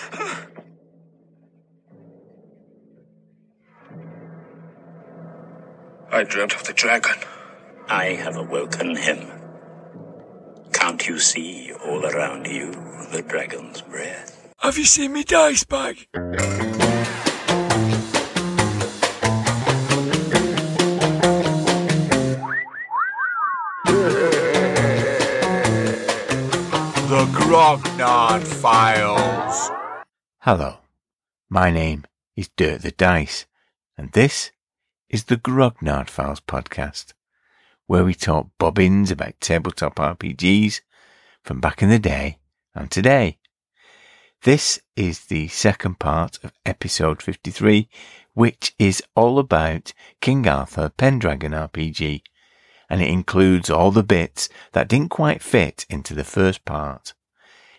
I dreamt of the dragon. I have awoken him. Can't you see all around you the dragon's breath? Have you seen me dice bag? The Grognard Files. Hello, my name is Dirk the Dice, and this is the Grognard Files podcast, where we talk bobbins about tabletop RPGs from back in the day and today. This is the second part of episode 53, which is all about King Arthur Pendragon RPG, and it includes all the bits that didn't quite fit into the first part.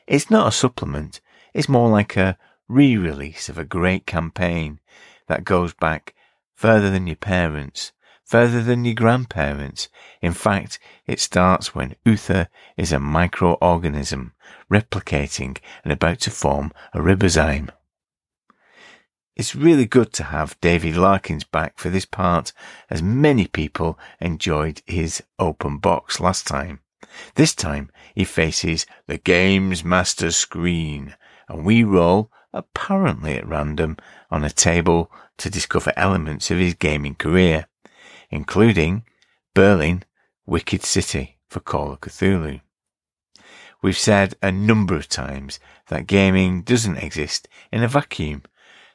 It's not a supplement, it's more like a re-release of a great campaign that goes back further than your parents, further than your grandparents. In fact, it starts when Uther is a microorganism replicating and about to form a ribozyme. It's really good to have David Larkins back for this part, as many people enjoyed his open box last time. This time he faces the game's master screen, and we roll apparently at random on a table to discover elements of his gaming career, including Berlin, Wicked City for Call of Cthulhu. We've said a number of times that gaming doesn't exist in a vacuum.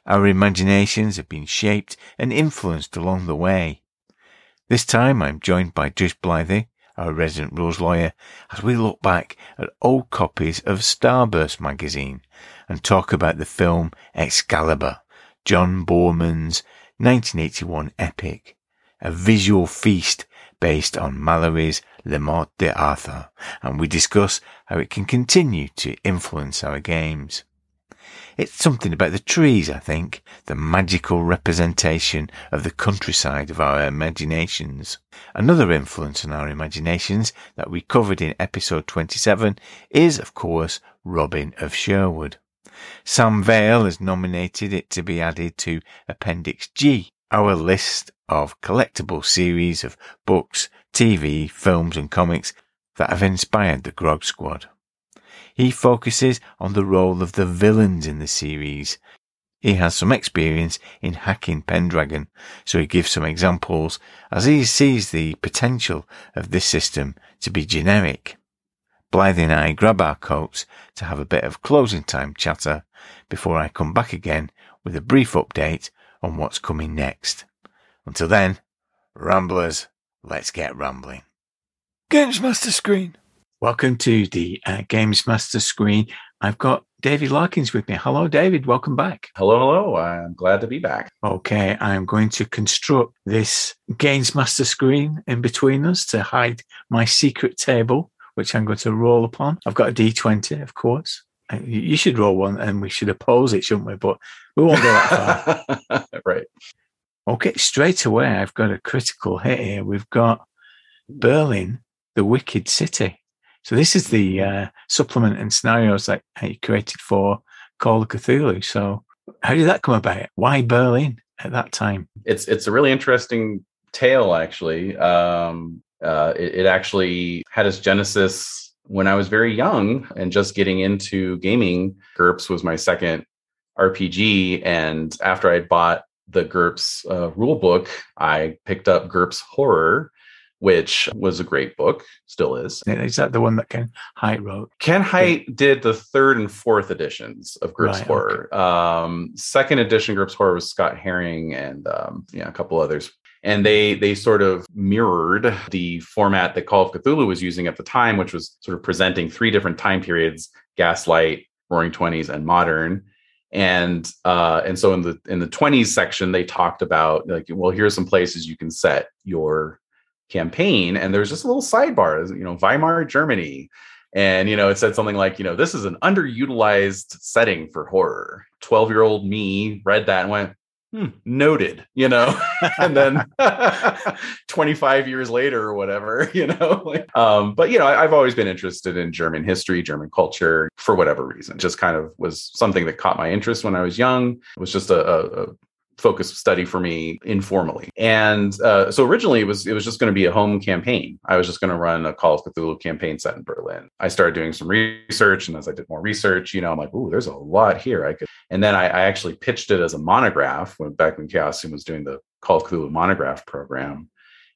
Our imaginations have been shaped and influenced along the way. This time I'm joined by Drish Blythe, our resident rules lawyer, as we look back at old copies of Starburst magazine and talk about the film Excalibur, John Boorman's 1981 epic, a visual feast based on Malory's Le Morte d'Arthur, and we discuss how it can continue to influence our games. It's something about the trees, I think, the magical representation of the countryside of our imaginations. Another influence on our imaginations that we covered in episode 27 is, of course, Robin of Sherwood. Sam Vail has nominated it to be added to Appendix G, our list of collectible series of books, TV, films and comics that have inspired the Grog Squad. He focuses on the role of the villains in the series. He has some experience in hacking Pendragon, so he gives some examples as he sees the potential of this system to be generic. Blythe and I grab our coats to have a bit of closing time chatter before I come back again with a brief update on what's coming next. Until then, Ramblers, let's get rambling. Games Master Screen. Welcome to the uh, Games Master screen. I've got David Larkins with me. Hello, David. Welcome back. Hello, hello. I'm glad to be back. Okay, I'm going to construct this Games Master screen in between us to hide my secret table, which I'm going to roll upon. I've got a D20, of course. Uh, You should roll one and we should oppose it, shouldn't we? But we won't go that far. right. Okay, straight away, I've got a critical hit here. We've got Berlin, the Wicked City. So this is the uh, supplement and scenarios that you created for Call of Cthulhu. So how did that come about? Why Berlin at that time? It's it's a really interesting tale, actually. Um, uh, it, it actually had its genesis when I was very young and just getting into gaming. GURPS was my second RPG, and after I'd bought the GURPS uh, I picked up GURPS Horror, which was a great book, still is. Is that the one that Ken Hite wrote? Ken Hite did the third and fourth editions of GURPS Right, Horror. Um, second edition GURPS Horror was Scott Haring and um, yeah, a couple others. And they they sort of mirrored the format that Call of Cthulhu was using at the time, which was sort of presenting three different time periods: Gaslight, Roaring Twenties, and Modern. And uh, and so in the in the twenties section, they talked about like, well, here's some places you can set your campaign and there's just a little sidebar you know weimar germany. And you know it said something like you know this is an underutilized setting for horror. 12 year old me read that and went hmm, noted, you know, and then 25 years later or whatever, you know, um, but you know, I, have always been interested in German history, German culture for whatever reason, just kind of was something that caught my interest when I was young. It was just a, a, a focused study for me informally. And uh, so originally it was it was just going to be a home campaign. I was just going to run a Call of Cthulhu campaign set in Berlin. I started doing some research, and as I did more research, you know, I'm like, oh, there's a lot here. I could, and then I, I actually pitched it as a monograph when back when Chaosium was doing the Call of Cthulhu monograph program.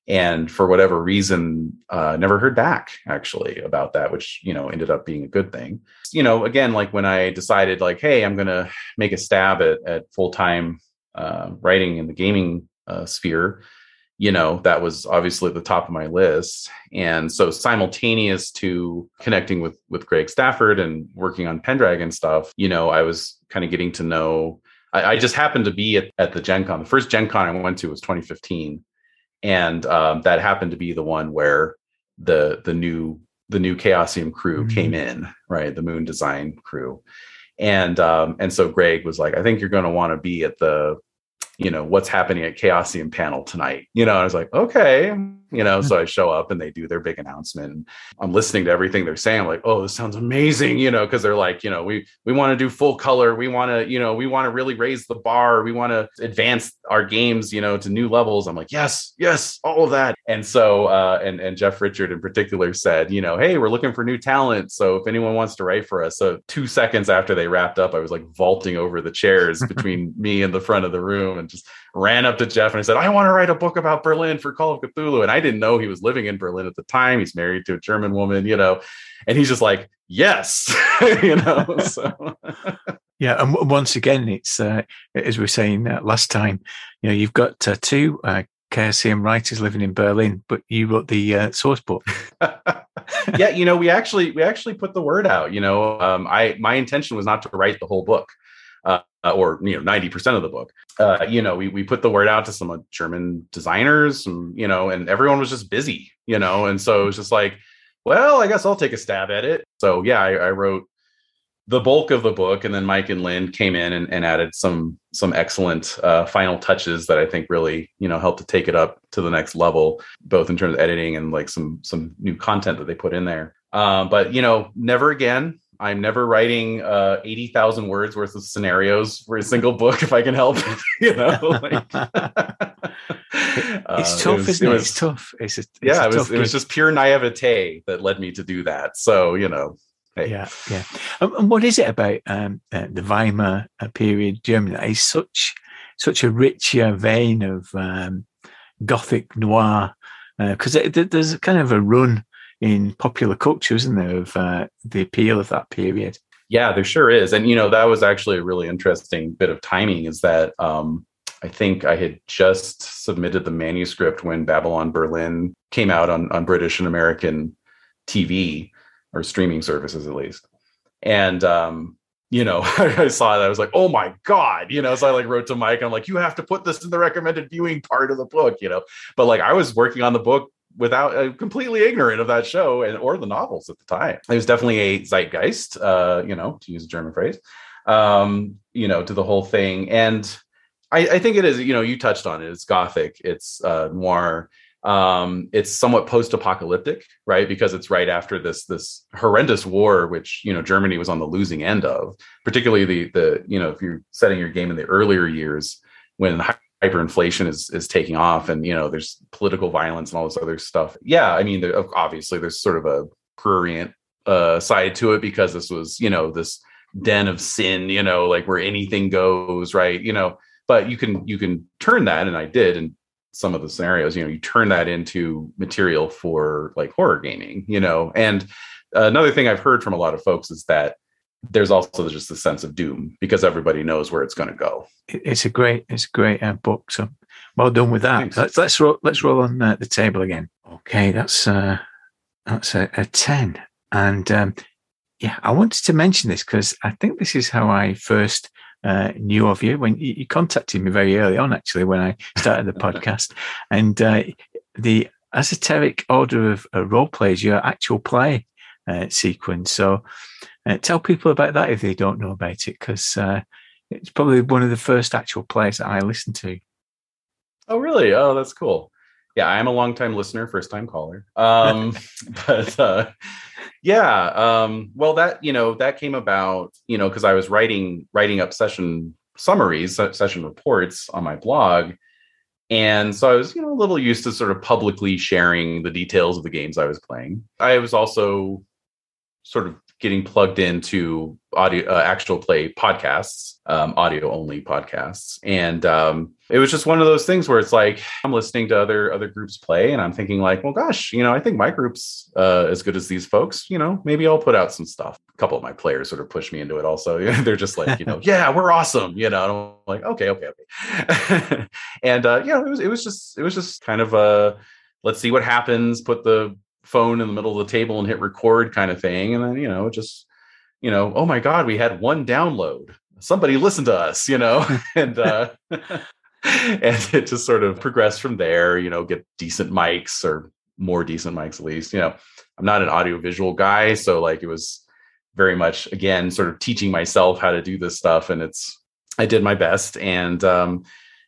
And for whatever reason, uh, never heard back actually about that, which you know ended up being a good thing. You know, again, like when I decided, like, hey, I'm going to make a stab at at full time uh, writing in the gaming uh, sphere, you know, that was obviously at the top of my list. And so simultaneous to connecting with with Greg Stafford and working on Pendragon stuff, you know, I was kind of getting to know. I, I, just happened to be at, at the Gen Con. The first Gen Con I went to was 2015. And um, that happened to be the one where the the new the new Chaosium crew mm-hmm. came in, right? The Moon Design crew and um, and so Greg was like, I think you're going to want to be at the, you know, what's happening at Chaosium panel tonight. You know, I was like, okay, you know so i show up and they do their big announcement and i'm listening to everything they're saying. I'm like oh this sounds amazing you know because they're like you know we we want to do full color. We want to you know we want to really raise the bar. We want to advance our games you know to new levels. I'm like yes yes all of that. And so uh and and jeff richard in particular said you know hey we're looking for new talent. So if anyone wants to write for us. So two seconds after they wrapped up i was like vaulting over the chairs between me and the front of the room and just ran up to Jeff and I said, I want to write a book about Berlin for Call of Cthulhu. And I didn't know he was living in Berlin at the time. He's married to a German woman, you know, and he's just like, yes, you know. So. yeah, and once again, it's uh, as we were saying uh, last time, you know, you've got uh, two uh, writers living in Berlin, but you wrote the uh, source book. yeah, you know, we actually we actually put the word out. You know, um, I my intention was not to write the whole book uh, or you know 90% of the book. Uh, you know we, we put the word out to some german designers some, you know and everyone was just busy you know? And so it was just like well i guess i'll take a stab at it. So yeah i, I wrote the bulk of the book and then mike and lynn came in and, and added some some excellent uh, final touches that i think really you know helped to take it up to the next level both in terms of editing and like some some new content that they put in there. Um, but you know never again I'm never writing uh, 80,000 words worth of scenarios for a single book if I can help it, you know. Like, it's uh, tough, it was, isn't it? Was, it's tough. It's, a, it's yeah, it was, it was just pure naivete that led me to do that. So, you know, Hey. Yeah, yeah. And what is it about um, uh, the Weimar uh, period Germany that is such such a rich uh, vein of um, Gothic noir? Because there's kind of a run in popular culture, isn't there, of uh, the appeal of that period? Yeah, there sure is. And, you know, that was actually a really interesting bit of timing is that um, I think I had just submitted the manuscript when Babylon Berlin came out on, on British and American TV or streaming services, at least. And, um, you know, I saw that. I was like, oh my God, you know, so I like wrote to Mike. I'm like, you have to put this in the recommended viewing part of the book, you know. But like I was working on the book without uh, completely ignorant of that show and or the novels at the time. It was definitely a zeitgeist, uh, you know, to use a German phrase, um, you know, to the whole thing. And I, I, think it is, you know, you touched on it. It's gothic, it's uh, noir. Um, it's somewhat post-apocalyptic, right? Because it's right after this this horrendous war, which you know Germany was on the losing end of. Particularly the the you know if you're setting your game in the earlier years when hyperinflation is is taking off and you know there's political violence and all this other stuff. Yeah i mean there, obviously there's sort of a prurient uh side to it because this was you know this den of sin you know like where anything goes right? You know but you can you can turn that and i did in some of the scenarios you know you turn that into material for like horror gaming you know? And another thing i've heard from a lot of folks is that there's also just the sense of doom because everybody knows where it's going to go. It's a great, it's a great uh, book. So well done with that. Thanks. Let's let's roll, let's roll on uh, the table again. Okay, that's uh, that's a, a ten, and um, yeah, I wanted to mention this because I think this is how I first uh, knew of you when you, you, contacted me very early on, actually, when I started the podcast, and uh, the esoteric order of uh, role plays, your actual play uh, sequence. So uh, tell people about that if they don't know about it, because uh, it's probably one of the first actual plays that I listened to. Oh, really? Oh, that's cool. Yeah, I am a long time listener, first time caller. Um, but uh, yeah, um, well, that you know that came about, you know, because I was writing writing up session summaries, session reports on my blog, and so I was, you know, a little used to sort of publicly sharing the details of the games I was playing. I was also sort of getting plugged into audio uh, actual play podcasts um, audio only podcasts. And um, it was just one of those things where it's like i'm listening to other other groups play and i'm thinking like well gosh you know i think my group's uh, as good as these folks you know maybe i'll put out some stuff. A couple of my players sort of push me into it also. They're just like you know yeah we're awesome you know and i'm like okay okay okay. And uh, yeah it was it was just it was just kind of a let's see what happens put the phone in the middle of the table and hit record kind of thing. And then, you know, just, you know, oh my God, we had one download. Somebody listened to us, you know, and, uh, and it just sort of progressed from there, you know, get decent mics or more decent mics at least, you know, I'm not an audiovisual guy. So like it was very much, again, sort of teaching myself how to do this stuff. And it's, I did my best. And, um,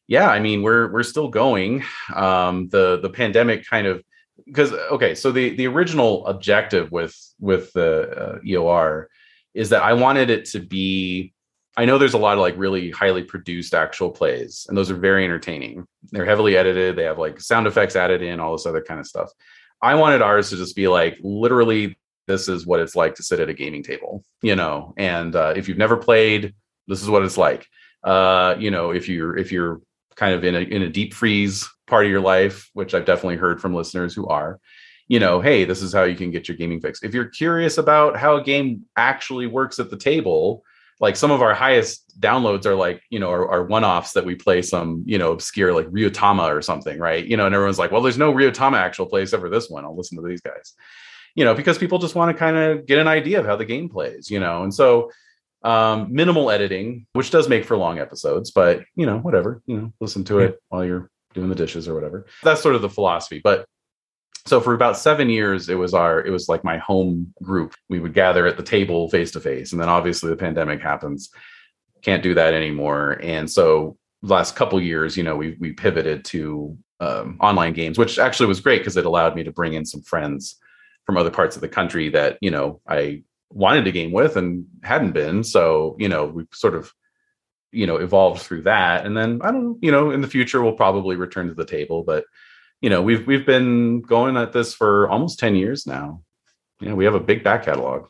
yeah, I mean, we're, we're still going. Um, the, the pandemic kind of, because okay so the the original objective with with the uh, eor is that i wanted it to be i know there's a lot of like really highly produced actual plays and those are very entertaining. They're heavily edited they have like sound effects added in all this other kind of stuff. I wanted ours to just be like literally this is what it's like to sit at a gaming table you know and uh, if you've never played this is what it's like. Uh, you know if you're if you're kind of in a in a deep freeze part of your life, which I've definitely heard from listeners who are, you know, hey, this is how you can get your gaming fix. If you're curious about how a game actually works at the table, like some of our highest downloads are like, you know, are, are one-offs that we play some, you know, obscure like Ryutama or something, right? You know, and everyone's like, well, there's no Ryutama actual except for this one. I'll listen to these guys. You know, because people just want to kind of get an idea of how the game plays, you know. And so um minimal editing which does make for long episodes but you know whatever you know listen to it while you're doing the dishes or whatever. That's sort of the philosophy but so for about seven years it was our it was like my home group. We would gather at the table face to face and then obviously the pandemic happens. Can't do that anymore. And so last couple years you know we we pivoted to um, online games which actually was great because it allowed me to bring in some friends from other parts of the country that you know i wanted to game with and hadn't been. So, you know, we sort of, you know, evolved through that. And then I don't you know, in the future we'll probably return to the table. But, you know, we've we've been going at this for almost 10 years now. You know, we have a big back catalog.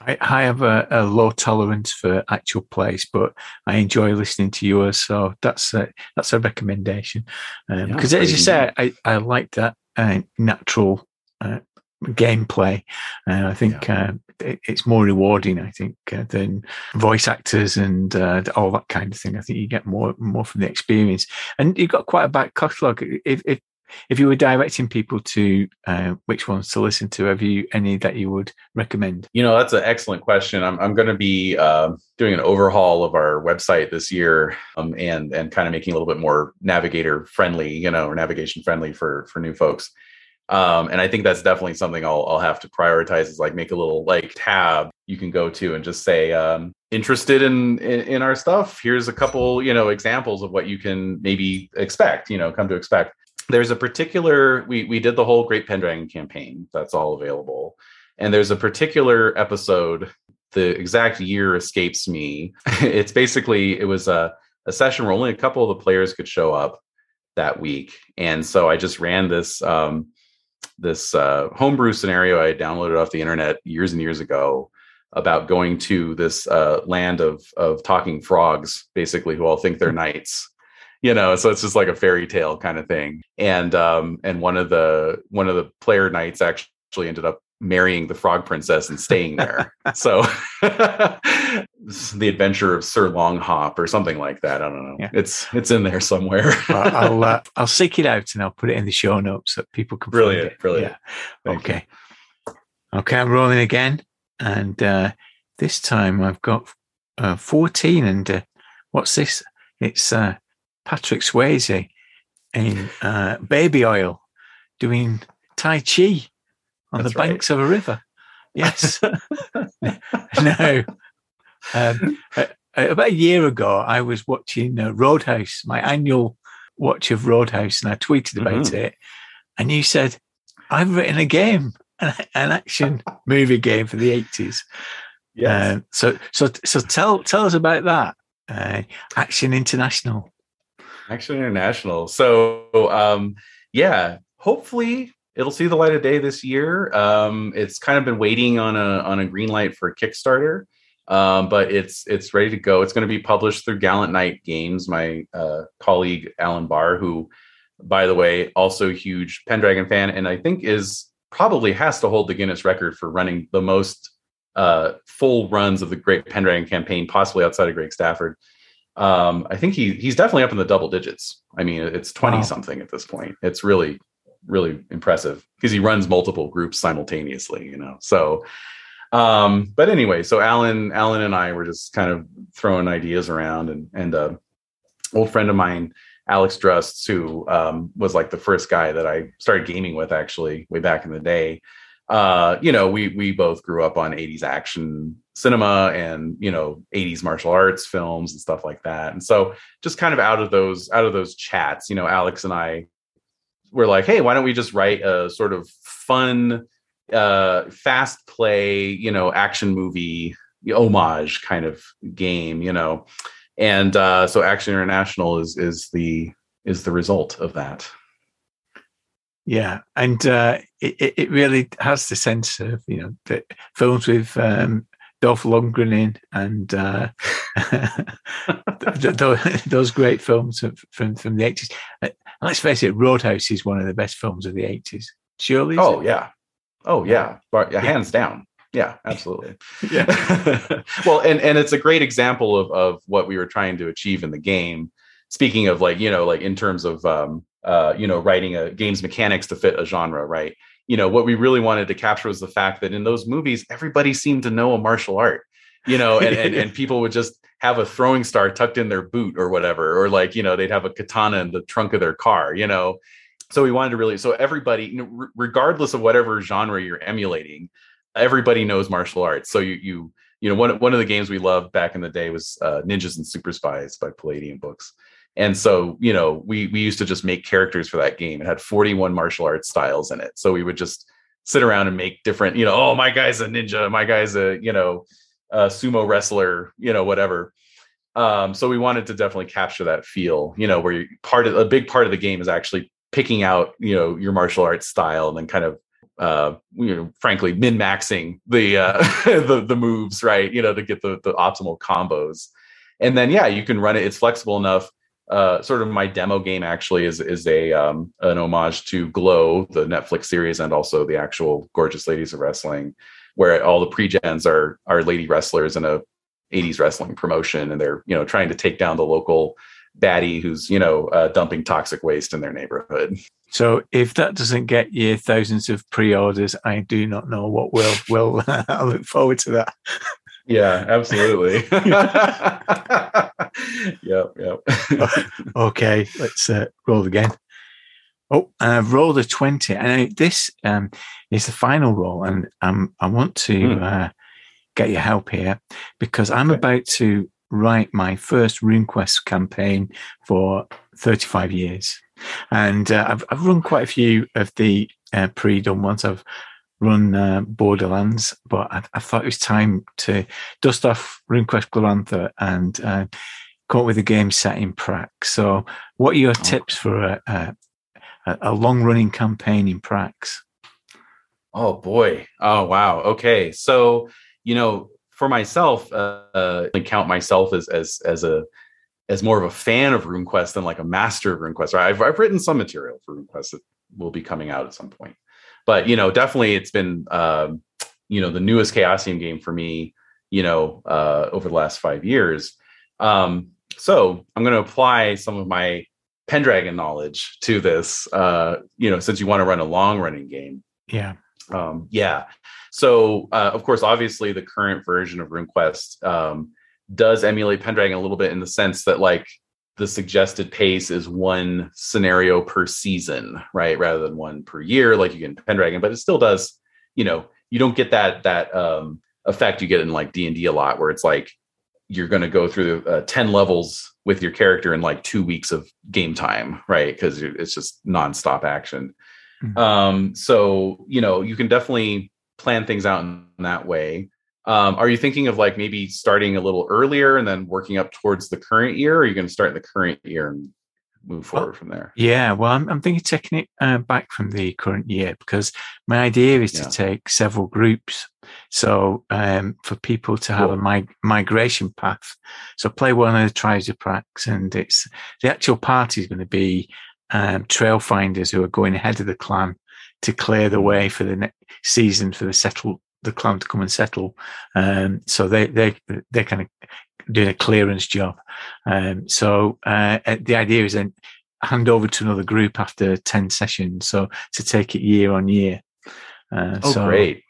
I, I have a, a, low tolerance for actual plays, but I enjoy listening to yours. So that's a, that's a recommendation. Because um, yeah, as you say, I, I like that uh, natural uh, gameplay. And I think yeah. uh, it, it's more rewarding. I think uh, than voice actors and uh, all that kind of thing. I think you get more more from the experience, and you've got quite a back catalogue. If, if if you were directing people to uh, which ones to listen to, have you any that you would recommend? You know, that's an excellent question. I'm, I'm going to be uh, doing an overhaul of our website this year, um, and and kind of making a little bit more navigator friendly, you know, or navigation friendly for for new folks um, and I think that's definitely something I'll, I'll have to prioritize is like make a little like tab you can go to and just say um, interested in, in, in our stuff. Here's a couple you know examples of what you can maybe expect. You know, come to expect. There's a particular we we did the whole Great Pendragon campaign. That's all available, and there's a particular episode. The exact year escapes me. it's basically it was a a session where only a couple of the players could show up that week, and so I just ran this. Um, this uh, homebrew scenario I downloaded off the internet years and years ago about going to this uh, land of of talking frogs, basically, who all think they're knights. You know, so it's just like a fairy tale kind of thing. And um, and one of the one of the player knights actually ended up marrying the frog princess and staying there. so the adventure of Sir Longhop or something like that. I don't know. Yeah. It's it's in there somewhere. I'll uh, I'll seek it out and I'll put it in the show notes so people can. Brilliant, brilliant. Yeah. Okay. You. Okay, I'm rolling again, and uh, this time I've got uh, 14. And uh, what's this? It's uh, Patrick Swayze in uh, Baby Oil doing Tai Chi on That's the right. banks of a river. Yes. no. Um, uh, about a year ago, I was watching uh, Roadhouse, my annual watch of Roadhouse, and I tweeted about Mhm. it. And you said, I've written a game, an, an action movie game for the 80s. Um, so, so, so tell tell us about that. Uh, Action International. Action International. So um yeah, hopefully it'll see the light of day this year. Um it's kind of been waiting on a on a green light for Kickstarter. Um, but it's it's ready to go. It's going to be published through Gallant Knight Games, my uh, colleague Alan Bahr, who, by the way, also a huge Pendragon fan, and I think is probably has to hold the Guinness record for running the most uh, full runs of the Great Pendragon campaign, possibly outside of Greg Stafford. Um, I think he he's definitely up in the double digits. I mean, it's twenty Wow. something at this point. It's really really impressive because he runs multiple groups simultaneously. You know, so. Um, but anyway, so Alan, Alan and I were just kind of throwing ideas around, and and uh, old friend of mine, Alex Drusts, who um, was like the first guy that I started gaming with actually way back in the day. Uh, you know, we we both grew up on 80s action cinema and you know 80s martial arts films and stuff like that. And so just kind of out of those out of those chats, you know, Alex and I were like, hey, why don't we just write a sort of fun, uh, fast play, you know, action movie homage kind of game, you know. And uh, so Action International is is the is the result of that. Yeah, and uh, it, it- really has the sense of you know the films with um, Dolph Lundgren in, and uh, th- th- those great films from from the eighties. Let's face it, Roadhouse is one of the best films of the eighties. Surely. Oh yeah, oh yeah, Bar- yeah, hands down. Yeah, absolutely. yeah, well, and and it's a great example of of what we were trying to achieve in the game. Speaking of like you know like in terms of um uh you know writing a game's mechanics to fit a genre, right? You know what we really wanted to capture was the fact that in those movies everybody seemed to know a martial art, you know, and and, and people would just have a throwing star tucked in their boot or whatever, or like you know they'd have a katana in the trunk of their car, you know. So we wanted to really so everybody, regardless of whatever genre you're emulating, everybody knows martial arts. So you you you know one one of the games we loved back in the day was uh, Ninjas and Super Spies by Palladium Books. And so, you know, we we used to just make characters for that game. It had 41 martial arts styles in it. So we would just sit around and make different, you know, oh, my guy's a ninja, my guy's a, you know, a sumo wrestler, you know, whatever. Um, so we wanted to definitely capture that feel, you know, where part of a big part of the game is actually picking out, you know, your martial arts style and then kind of uh you know frankly min maxing the uh the the moves right? You know to get the the optimal combos. And then yeah you can run it. It's flexible enough. Uh sort of my demo game actually is is a um an homage to glow the netflix series and also the actual gorgeous ladies of wrestling where all the pre-gens are are lady wrestlers in a 80s wrestling promotion and they're you know trying to take down the local baddie who's you know uh, dumping toxic waste in their neighborhood So if that doesn't get you thousands of pre-orders, I do not know what will. Will I look forward to that. Yeah, absolutely. yep, yep. Okay, let's uh, roll again. Oh, and I've rolled a twenty, and this um, is the final roll, and um, I want to Hmm. uh, get your help here because I'm Okay. about to write my first RuneQuest campaign for 35 years, and uh, I've, I've run quite a few of the uh, pre-done ones. I've run uh, Borderlands, but I, I thought it was time to dust off RuneQuest Glorantha and uh, come up with a game set in Prax. So, what are your tips for a, a, a long-running campaign in Prax? Oh boy. Oh wow. Okay. So you know, for myself, uh, uh, I count myself as as as a as more of a fan of RuneQuest than like a master of RuneQuest. Right? I've I've written some material for RuneQuest that will be coming out at some point, but you know, definitely it's been um, you know the newest Chaosium game for me. You know, uh, over the last five years. Um, so I'm going to apply some of my Pendragon knowledge to this. Uh, you know, since you want to run a long running game Yeah, um, yeah. So, uh, of course, obviously, the current version of RuneQuest um, does emulate Pendragon a little bit in the sense that, like, the suggested pace is one scenario per season, right, rather than one per year, like you get in Pendragon. But it still does, you know, you don't get that that um, effect you get in like D and D a lot, where it's like you're going to go through uh, 10 levels with your character in like two weeks of game time, right? Because it's just nonstop action. Mm-hmm. Um, so, you know, you can definitely plan things out in that way. Um, are you thinking of like maybe starting a little earlier and then working up towards the current year? Or are you going to start in the current year and move forward well, from there? Yeah, well, I'm, I'm thinking taking it uh, back from the current year because my idea is yeah. to take several groups. So um, for people to have cool. a mig- migration path. So play one of the Tribes of Prax, and it's the actual party is going to be um, trail finders who are going ahead of the clan to clear the mm. way for the next season for the settle the clan to come and settle. Um, so they they they're kind of doing a clearance job. Um, so uh, uh, the idea is then hand over to another group after ten sessions. So to take it year on year. Uh, oh, so, great!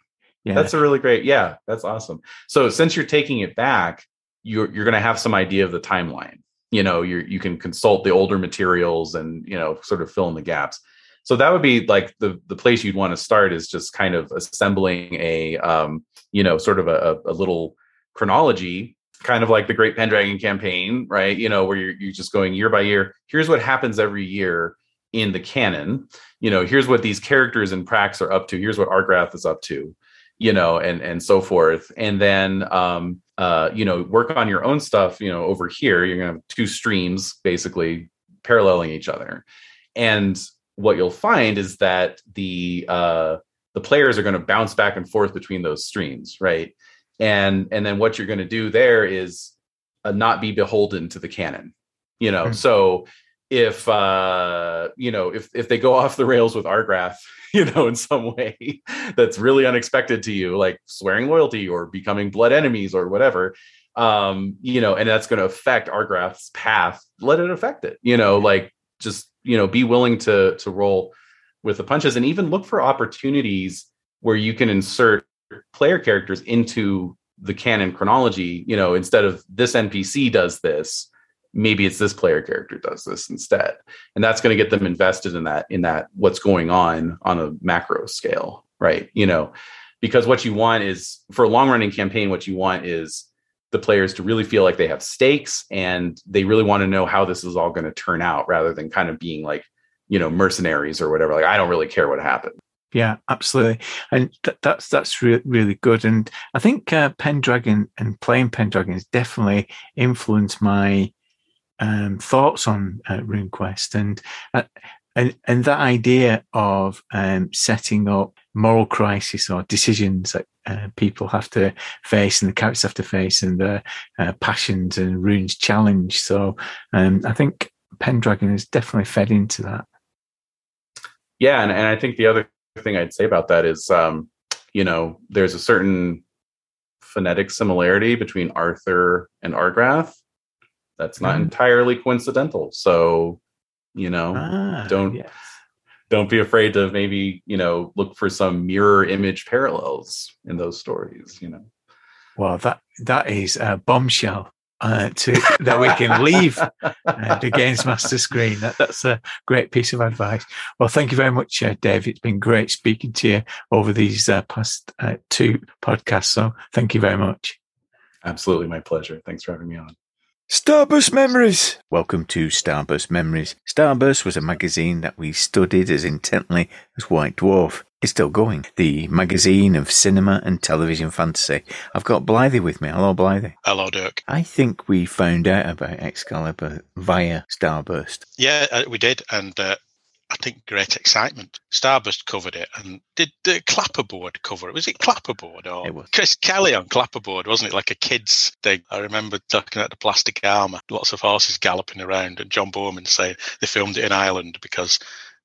Yeah, that's a really great. Yeah, that's awesome. So since you're taking it back, you're you're going to have some idea of the timeline. You know, you you can consult the older materials and you know sort of fill in the gaps so that would be like the the place you'd want to start is just kind of assembling a um, you know sort of a, a little chronology kind of like the great pendragon campaign right? You know where you're, you're just going year by year. Here's what happens every year in the canon. You know here's what these characters and prax are up to. Here's what argrath is up to you know and and so forth. And then um uh you know work on your own stuff you know over here. You're gonna have two streams basically paralleling each other. And what you'll find is that the uh, the players are going to bounce back and forth between those streams, right? And and then what you're going to do there is uh, not be beholden to the canon, you know. Mm-hmm. So if uh you know if if they go off the rails with Argrath, you know, in some way that's really unexpected to you, like swearing loyalty or becoming blood enemies or whatever, um, you know, and that's going to affect Argrath's path, let it affect it, you know, like just you know be willing to to roll with the punches and even look for opportunities where you can insert player characters into the canon chronology you know instead of this npc does this maybe it's this player character does this instead. And that's going to get them invested in that in that what's going on on a macro scale right? You know because what you want is for a long running campaign what you want is the players to really feel like they have stakes and they really want to know how this is all going to turn out rather than kind of being like you know mercenaries or whatever. Like i don't really care what happened. Yeah absolutely. And th- that's that's re- really good. And i think uh, pendragon and playing pendragon has definitely influenced my um, thoughts on uh, RuneQuest. And uh, and and that idea of um, setting up moral crisis or decisions that uh, people have to face and the characters have to face and their uh, passions and runes challenge. So um, I think Pendragon is definitely fed into that. Yeah, and, and I think the other thing I'd say about that is, um, you know, there's a certain phonetic similarity between Arthur and Argrath. That's not mm. entirely coincidental. So, you know, ah, don't yes don't be afraid to maybe you know look for some mirror image parallels in those stories you know? Well that that is a bombshell uh, to that we can leave uh, the games master screen. That, that's a great piece of advice. Well thank you very much uh, dave. It's been great speaking to you over these uh, past uh, two podcasts so thank you very much. Absolutely my pleasure. Thanks for having me on Starburst Memories! Welcome to Starburst Memories. Starburst was a magazine that we studied as intently as White Dwarf. It's still going. The magazine of cinema and television fantasy. I've got Blythe with me. Hello, Blythe. Hello, Dirk. I think we found out about Excalibur via Starburst. Yeah, uh, we did. And uh, I think great excitement. Starburst covered it, and did the Clapperboard cover it? Was it Clapperboard or it was. Chris Kelly on Clapperboard? Wasn't it like a kids thing? I remember looking at the plastic armor, lots of horses galloping around, and John Boorman saying they filmed it in Ireland because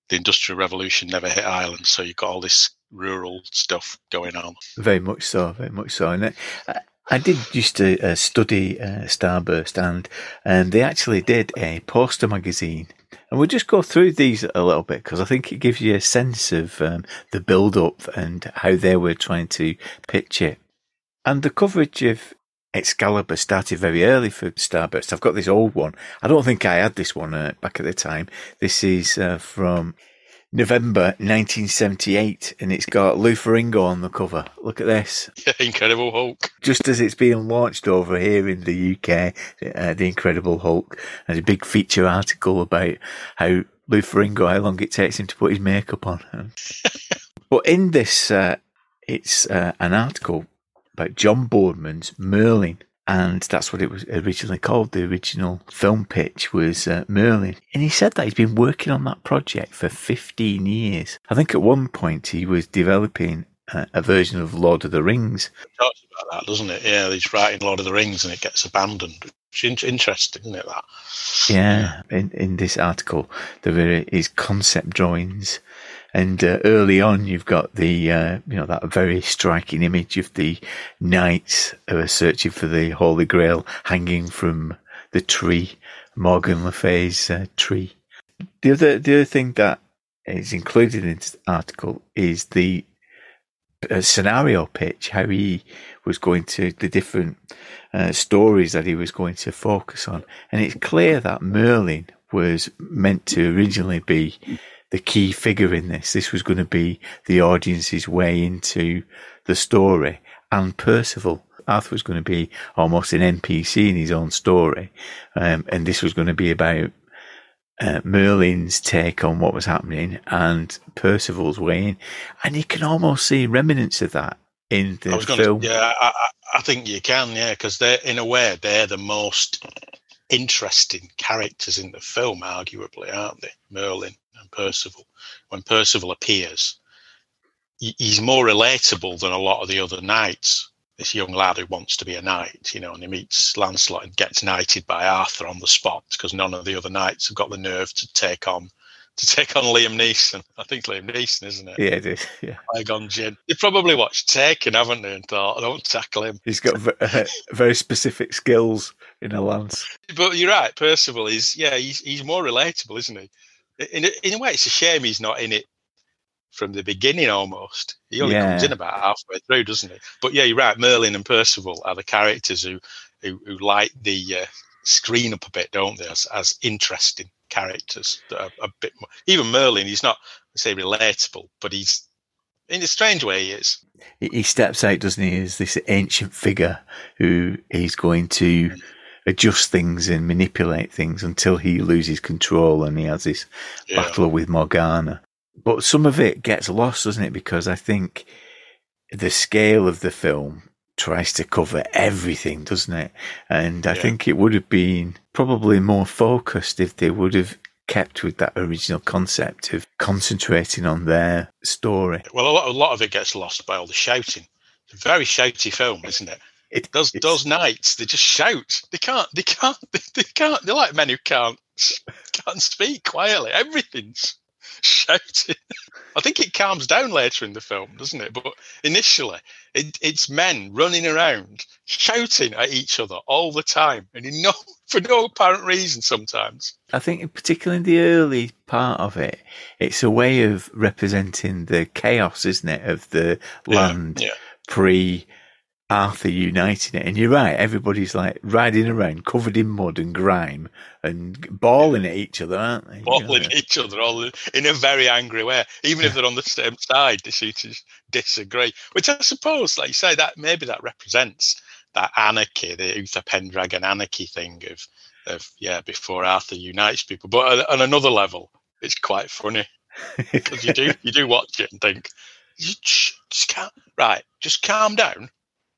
the Industrial Revolution never hit Ireland, so you got all this rural stuff going on. Very much so, very much so. And uh, I did used to uh, study uh, Starburst, and and they actually did a poster magazine and we'll just go through these a little bit because I think it gives you a sense of um, the build up and how they were trying to pitch it. And the coverage of Excalibur started very early for Starburst. I've got this old one. I don't think I had this one uh, back at the time. This is uh, from November 1978, and it's got Lou Ferrigno on the cover. Look at this. Incredible Hulk. Just as it's being launched over here in the UK, uh, The Incredible Hulk, and a big feature article about how Lou Ferrigno, how long it takes him to put his makeup on. but in this, uh, it's uh, an article about John Boorman's Merlin and that's what it was originally called. The original film pitch was uh, Merlin, and he said that he's been working on that project for 15 years. I think at one point he was developing uh, a version of Lord of the Rings. It talks about that, doesn't it? Yeah, he's writing Lord of the Rings and it gets abandoned. It's interesting, isn't it? That. Yeah, in in this article, there is concept drawings and uh, early on, you've got the uh, you know that very striking image of the knights who are searching for the Holy Grail hanging from the tree, Morgan Le Fay's uh, tree. The other the other thing that is included in this article is the uh, scenario pitch, how he was going to the different uh, stories that he was going to focus on, and it's clear that Merlin was meant to originally be the key figure in this. This was going to be the audience's way into the story. And Percival, Arthur was going to be almost an NPC in his own story. Um, and this was going to be about uh, Merlin's take on what was happening and Percival's way in. And you can almost see remnants of that in the film. To, yeah, I, I, think you can, yeah, because they're, in a way, they're the most interesting characters in the film, arguably, aren't they? Merlin Percival. When Percival appears, he's more relatable than a lot of the other knights. This young lad who wants to be a knight, you know, and he meets Lancelot and gets knighted by Arthur on the spot because none of the other knights have got the nerve to take on to take on Liam Neeson. I think Liam Neeson, isn't it? Yeah, it is. Yeah. Qui-Gon Jinn. You probably watched Taken, haven't they? And thought, I don't tackle him. He's got uh, very specific skills in a lance. But you're right. Percival is, yeah, he's, he's more relatable, isn't he? In, in a way, it's a shame he's not in it from the beginning almost. He only yeah. comes in about halfway through, doesn't he? But yeah, you're right. Merlin and Percival are the characters who who, who light the uh, screen up a bit, don't they? As, as interesting characters that are a bit more. Even Merlin, he's not say relatable, but he's in a strange way he is. He steps out, doesn't he, as this ancient figure who he's going to. Adjust things and manipulate things until he loses control and he has this yeah. battle with Morgana. But some of it gets lost, doesn't it? Because I think the scale of the film tries to cover everything, doesn't it? And I yeah. think it would have been probably more focused if they would have kept with that original concept of concentrating on their story. Well, a lot, a lot of it gets lost by all the shouting. It's a very shouty film, isn't it? It, those those knights, they just shout. They can't. They can't. They, they can't. They're like men who can't can't speak quietly. Everything's shouting. I think it calms down later in the film, doesn't it? But initially, it, it's men running around shouting at each other all the time, and no for no apparent reason. Sometimes I think, particularly in the early part of it, it's a way of representing the chaos, isn't it, of the land yeah, yeah. pre Arthur uniting it. And you're right, everybody's like riding around covered in mud and grime and bawling at each other, aren't they? Bawling at each other all in a very angry way. Even if they're on the same side, they seem to disagree. Which I suppose, like you say, that maybe that represents that anarchy, the Uther Pendragon anarchy thing of of yeah, before Arthur unites people. But on another level, it's quite funny. Because you do you do watch it and think, just can't right, just calm down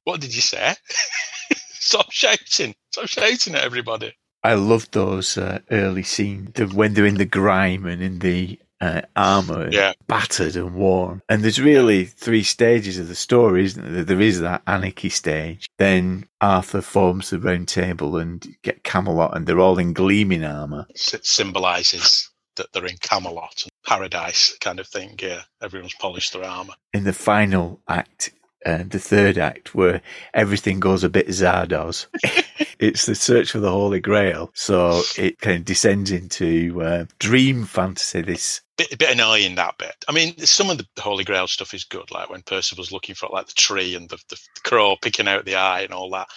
what did you say? Stop shouting. Stop shouting at everybody. I love those uh, early scenes when they're in the grime and in the uh, armor, yeah. battered and worn. And there's really three stages of the story, isn't there? There is that anarchy stage. Then Arthur forms the round table and get Camelot, and they're all in gleaming armor. It symbolizes that they're in Camelot and paradise kind of thing. Yeah, everyone's polished their armor. In the final act, uh, the third act where everything goes a bit Zardoz. it's the search for the Holy Grail. So it kind of descends into uh, dream fantasy. This bit, a bit annoying that bit. I mean, some of the Holy Grail stuff is good, like when Percival's looking for like the tree and the, the, crow picking out the eye and all that.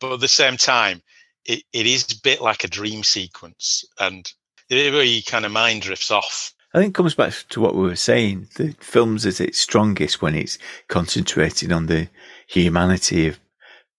But at the same time, it, it is a bit like a dream sequence, and the way kind of mind drifts off I think it comes back to what we were saying. The film's at its strongest when it's concentrated on the humanity of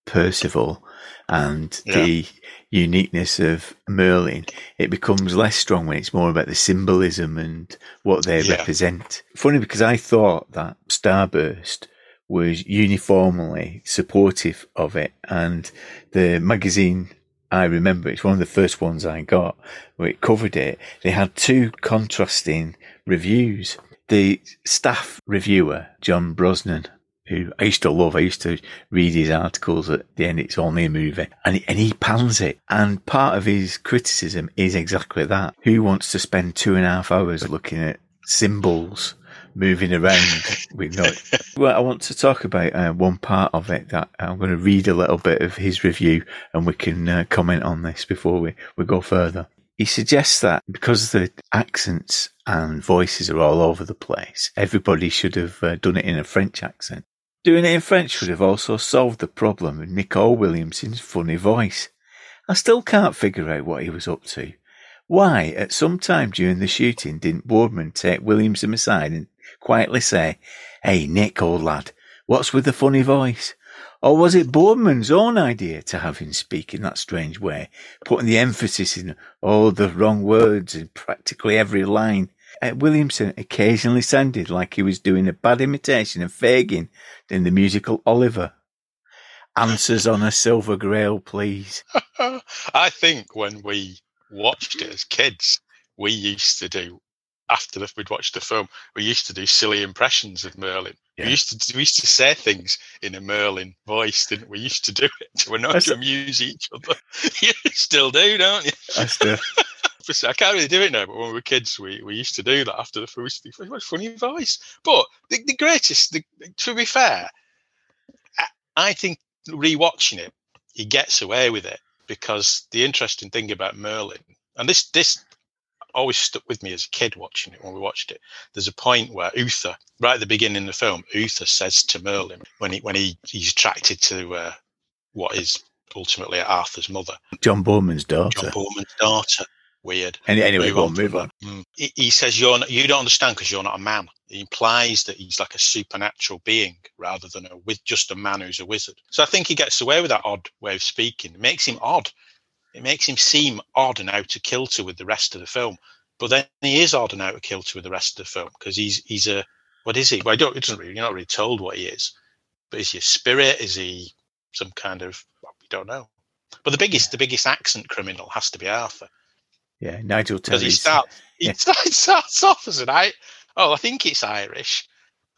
Percival and Yeah. the uniqueness of Merlin. It becomes less strong when it's more about the symbolism and what they Yeah. represent. Funny because I thought that Starburst was uniformly supportive of it and the magazine I remember it's one of the first ones I got where it covered it. They had two contrasting reviews. The staff reviewer, John Brosnan, who I used to love, I used to read his articles at the end, it's only a movie, and, and he pans it. And part of his criticism is exactly that. Who wants to spend two and a half hours looking at symbols moving around with no. Well, I want to talk about uh, one part of it that I'm going to read a little bit of his review and we can uh, comment on this before we, we go further. He suggests that because the accents and voices are all over the place, everybody should have uh, done it in a French accent. Doing it in French would have also solved the problem with Nicol Williamson's funny voice. I still can't figure out what he was up to. Why, at some time during the shooting, didn't Boorman take Williamson aside and quietly say, Hey, Nick, old lad, what's with the funny voice? Or was it Boorman's own idea to have him speak in that strange way, putting the emphasis in all the wrong words in practically every line? Uh, Williamson occasionally sounded like he was doing a bad imitation of Fagin in the musical Oliver. Answers on a silver grail, please. I think when we watched it as kids, we used to do after the, we'd watched the film, we used to do silly impressions of Merlin. Yeah. We used to we used to say things in a Merlin voice, didn't we? Used to do it to annoy That's- to amuse each other. you still do, don't you? I still. I can't really do it now, but when we were kids, we, we used to do that after the used to a funny voice. But the, the greatest, the, to be fair, I, I think rewatching it, he gets away with it because the interesting thing about Merlin, and this this always stuck with me as a kid watching it when we watched it. There's a point where Uther, right at the beginning of the film, Uther says to Merlin when he when he he's attracted to uh, what is ultimately Arthur's mother, John Boorman's daughter. John Boorman's daughter. Weird. Any, anyway, go on, move on. Mm. He, he says you're not, you don't understand because you're not a man. He implies that he's like a supernatural being rather than a with just a man who's a wizard. So I think he gets away with that odd way of speaking. It makes him odd. It makes him seem odd and out of kilter with the rest of the film. But then he is odd and out of kilter with the rest of the film because he's he's a what is he? Well, I don't. It doesn't really. You're not really told what he is. But is he a spirit? Is he some kind of? Well, we don't know. But the biggest the biggest accent criminal has to be Arthur Yeah, Nigel because he starts he yeah. starts, starts off as an I oh I think it's Irish,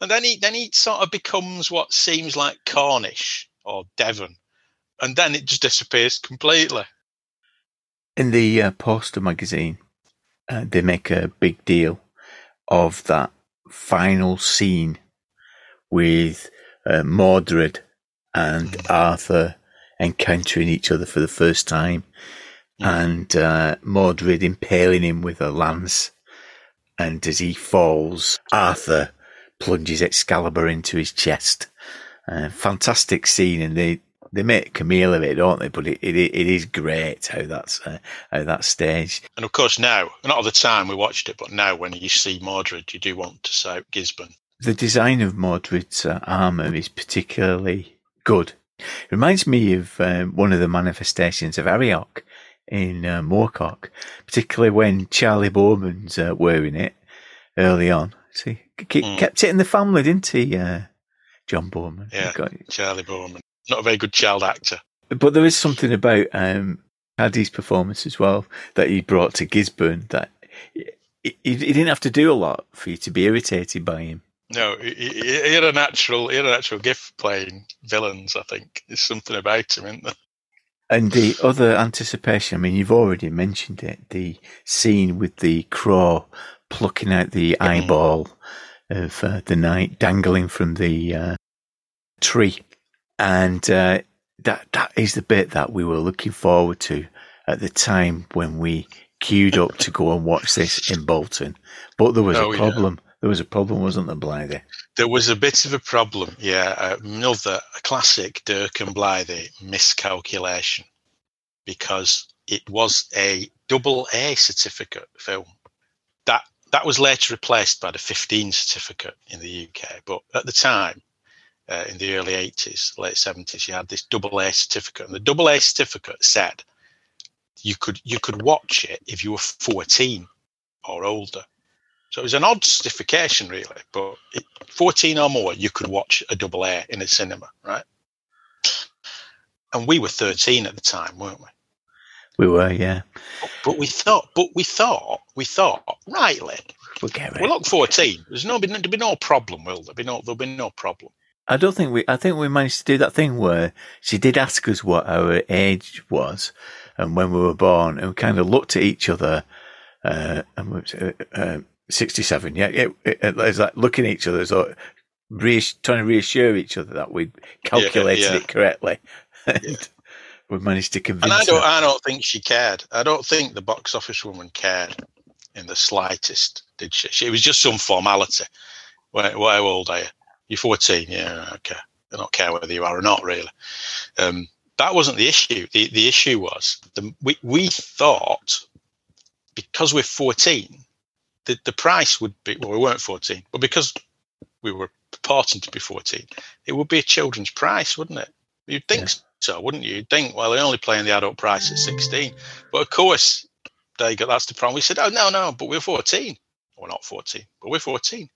and then he then he sort of becomes what seems like Cornish or Devon, and then it just disappears completely. In the uh, poster magazine, uh, they make a big deal of that final scene with uh, Mordred and Arthur encountering each other for the first time, and uh, Mordred impaling him with a lance. And as he falls, Arthur plunges Excalibur into his chest. Uh, fantastic scene, and they they make Camille of it, don't they? But it, it it is great how that's uh, how that's staged. And of course now, not at the time we watched it, but now when you see Mordred, you do want to say Gisborne. The design of Mordred's uh, armor is particularly good. It reminds me of um, one of the manifestations of Arioch in uh, Moorcock, particularly when Charley Boorman's uh, wearing it early on. See, ke- Mm. kept it in the family, didn't he, uh, John Boorman? Yeah. Got- Charley Boorman, not a very good child actor. But there is something about um, Addie's performance as well that he brought to Gisborne that he, he, he didn't have to do a lot for you to be irritated by him. No, he, he had a natural, he had a natural gift playing villains. I think there's something about him, isn't there? And the other anticipation, I mean, you've already mentioned it, the scene with the crow plucking out the eyeball of uh, the knight dangling from the uh, tree. And uh, that that is the bit that we were looking forward to at the time when we queued up to go and watch this in Bolton. But there was Oh, a yeah. problem. There was a problem, wasn't there, Blythe? There was a bit of a problem, yeah. Uh, another classic Dirk and Blythe miscalculation because it was a double A certificate film. That that was later replaced by the 15 certificate in the UK. But at the time, uh, in the early 80s, late 70s, you had this double A certificate, and the double A certificate said you could you could watch it if you were 14 or older. So it was an odd certification, really. But it, 14 or more, you could watch a double A in a cinema, right? And we were 13 at the time, weren't we? We were, yeah. But we thought, but we thought, we thought, rightly, We'll get we look 14. There's no, there'll be no problem, will there? Be no, there'll be no problem. I don't think we. I think we managed to do that thing where she did ask us what our age was and when we were born, and we kind of looked at each other. Uh, and we, uh, uh, sixty-seven. Yeah, it, it, it was like looking at each other, so reass- trying to reassure each other that we'd calculated yeah. it correctly. And we managed to convince her. And I don't, her. I don't think she cared. I don't think the box office woman cared in the slightest. Did she? she it was just some formality. Where, how old are you? You're 14. Yeah, okay. I don't care whether you are or not, really. Um, that wasn't the issue. The the issue was the, we we thought because we're 14, the the price would be well, we weren't 14, but because we were purporting to be 14, it would be a children's price, wouldn't it? You'd think Yeah. so, wouldn't you? You'd think, well, they're only playing the adult price at 16. But of course, there you go. That's the problem. We said, oh, no, no, but we're 14. We're not 14, but we're 14.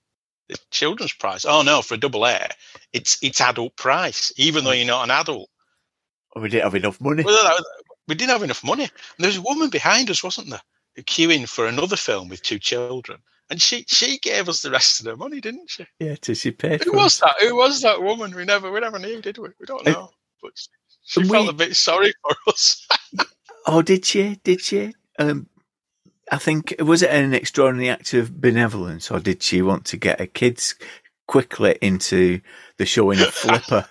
The children's price. Oh, no, for a double A, it's it's adult price, even though you're not an adult. we didn't have enough money. Well, we didn't have enough money. And there was a woman behind us, wasn't there, queuing for another film with two children. And she she gave us the rest of the money, didn't she? Yeah, to she paid Who was that? Who was that woman? We never we never knew, did we? We don't know. But she we- felt a bit sorry for us. Oh, did she? Did she? Um, I think was it an extraordinary act of benevolence, or did she want to get her kids quickly into the showing of Flipper,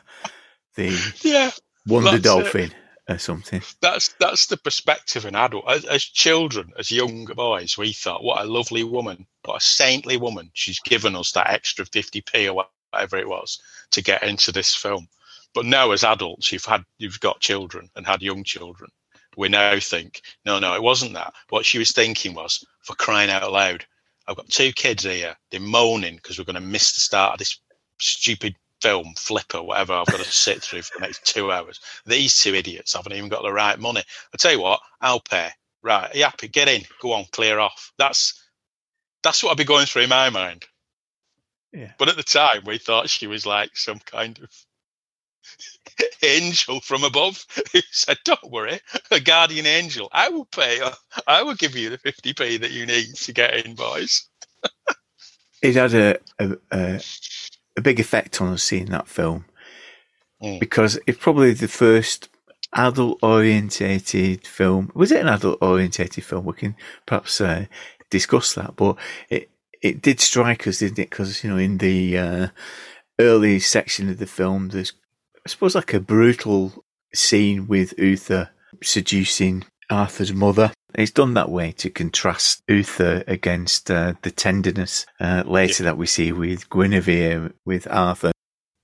the yeah, Wonder That's it. Dolphin, or something? that's that's the perspective of an adult. As, as children, as young boys, we thought, what a lovely woman, what a saintly woman. She's given us that extra 50p or whatever it was to get into this film. But now, as adults, you've had you've got children and had young children. We now think, no, no, it wasn't that. What she was thinking was, for crying out loud, I've got two kids here. They're moaning because we're going to miss the start of this stupid film, Flipper, whatever. I've got to sit through for the next two hours. These two idiots haven't even got the right money. I tell you what, I'll pay. Right, are you happy? Get in. Go on, clear off. That's that's what I'd be going through in my mind. Yeah. But at the time, we thought she was like some kind of angel from above who said, "Don't worry, a guardian angel. I will pay. I will give you the fifty p that you need to get in, boys." It had a a, a, a big effect on us seeing that film Mm. because it's probably the first adult orientated film. Was it an adult orientated film? We can perhaps uh, discuss that, but it it did strike us, didn't it? Because you know, in the uh, early section of the film, there's I suppose like a brutal scene with Uther seducing Arthur's mother. It's done that way to contrast Uther against uh, the tenderness uh, later that we see with Guinevere with Arthur.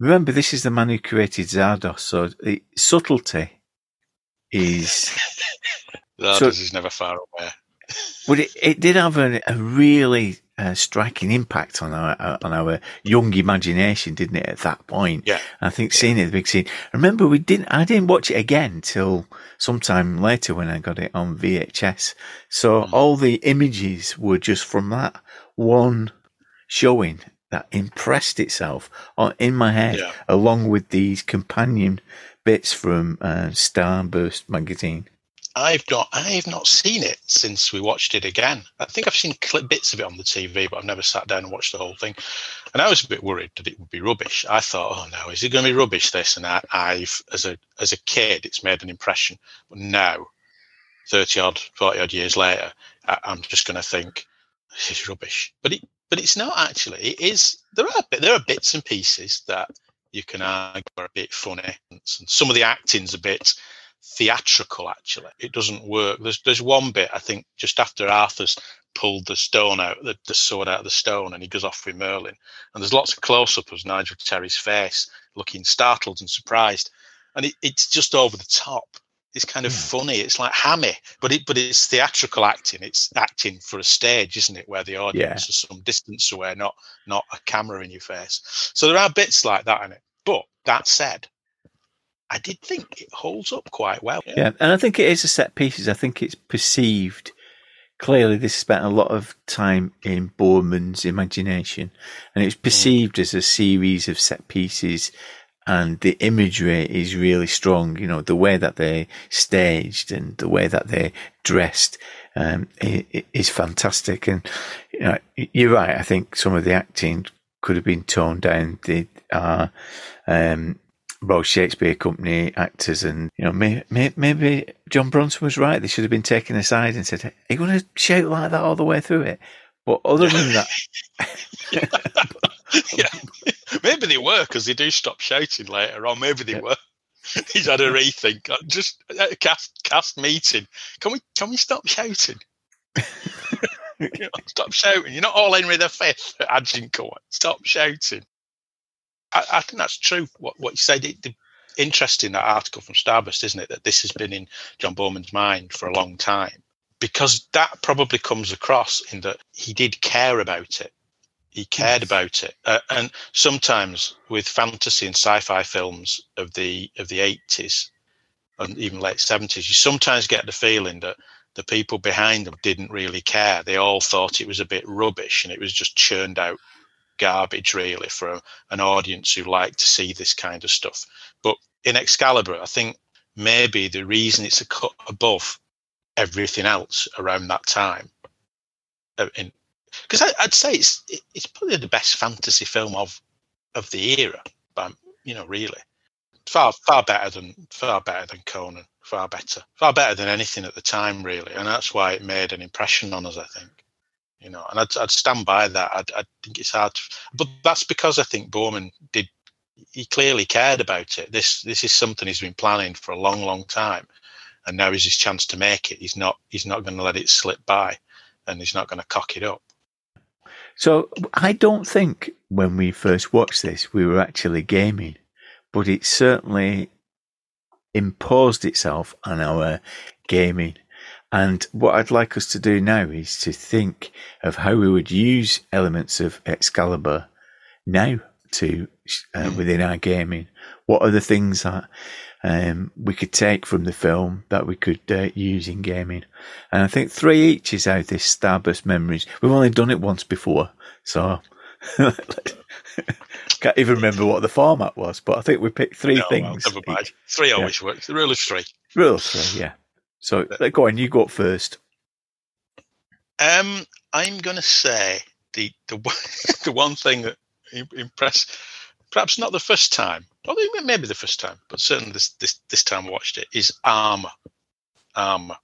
Remember, this is the man who created Zardoz, so the subtlety is. That So- is never far away. But it, it did have a, a really uh, striking impact on our uh, on our young imagination, didn't it? At that point, Yeah. I think seeing it, the big scene. Remember, we didn't. I didn't watch it again till sometime later when I got it on VHS. So Mm. all the images were just from that one showing that impressed itself on in my head, Yeah. along with these companion bits from uh, Starburst magazine. I've not I've not seen it since we watched it again. I think I've seen clip bits of it on the TV, but I've never sat down and watched the whole thing. And I was a bit worried that it would be rubbish. I thought, oh no, is it going to be rubbish? This and I, I've as a as a kid, it's made an impression. But now, thirty odd, forty odd years later, I, I'm just going to think this is rubbish. But it but it's not actually. It is. There are there are bits and pieces that you can argue are a bit funny, and some of the acting's a bit theatrical actually it doesn't work there's there's one bit i think just after arthur's pulled the stone out the, the sword out of the stone and he goes off with merlin and there's lots of close-up of nigel terry's face looking startled and surprised and it, it's just over the top It's kind of hmm. funny. It's like hammy, but it but it's theatrical acting. It's acting for a stage, isn't it? Where the audience Yeah. is some distance away, not not a camera in your face. So there are bits like that in it. But that said, I did think it holds up quite well. Yeah, and I think it is a set pieces. I think it's perceived clearly. This spent a lot of time in Boorman's imagination, and it's perceived as a series of set pieces. And the imagery is really strong. You know, the way that they staged and the way that they dressed um, is fantastic. And you know, you're right. I think some of the acting could have been toned down. The uh, um, Royal Shakespeare Company actors, and you know, may, may, maybe John Bronson was right. They should have been taken aside and said, "Are you going to shout like that all the way through it?" But other than that, yeah. Maybe they were because they do stop shouting later on. Maybe they were. He's had a rethink. Uh, Just a cast cast meeting. Can we can we stop shouting? Stop shouting. You're not all Henry the Fifth at Agincourt. Stop shouting. I, I think that's true. What what you said. It, the, interesting that article from Starburst, isn't it? That this has been in John Boorman's mind for a long time because that probably comes across in that he did care about it. He cared about it, uh, and sometimes with fantasy and sci-fi films of the of the eighties and even late seventies, you sometimes get the feeling that the people behind them didn't really care. They all thought it was a bit rubbish, and it was just churned out garbage, really, for an audience who like to see this kind of stuff. But in Excalibur, I think maybe the reason it's a cut above everything else around that time. uh, because I'd say it's it's probably the best fantasy film of of the era, but you know, really far far better than far better than Conan, far better, far better than anything at the time, really, and that's why it made an impression on us. I think, you know, and I'd, I'd stand by that. I'd, I think it's hard, to, but that's because I think Boorman did. He clearly cared about it. This this is something he's been planning for a long, long time, and now is his chance to make it. He's not he's not going to let it slip by, and he's not going to cock it up. so I don't think when we first watched this we were actually gaming, but it certainly imposed itself on our gaming. And what I'd like us to do now is to think of how we would use elements of Excalibur now to uh, within our gaming. What are the things that um, we could take from the film that we could uh, use in gaming? And I think three each is out this Starburst Memories. We've only done it once before, so can't even remember what the format was. But I think we picked three No, well, things. never mind. each. Three always works. The rule of three. Rule of three, yeah. So go on. You go up first. Um, I'm going to say the the one- the one thing that im- impressed, perhaps not the first time, although maybe the first time, but certainly this this this time I watched it is armor. Armor.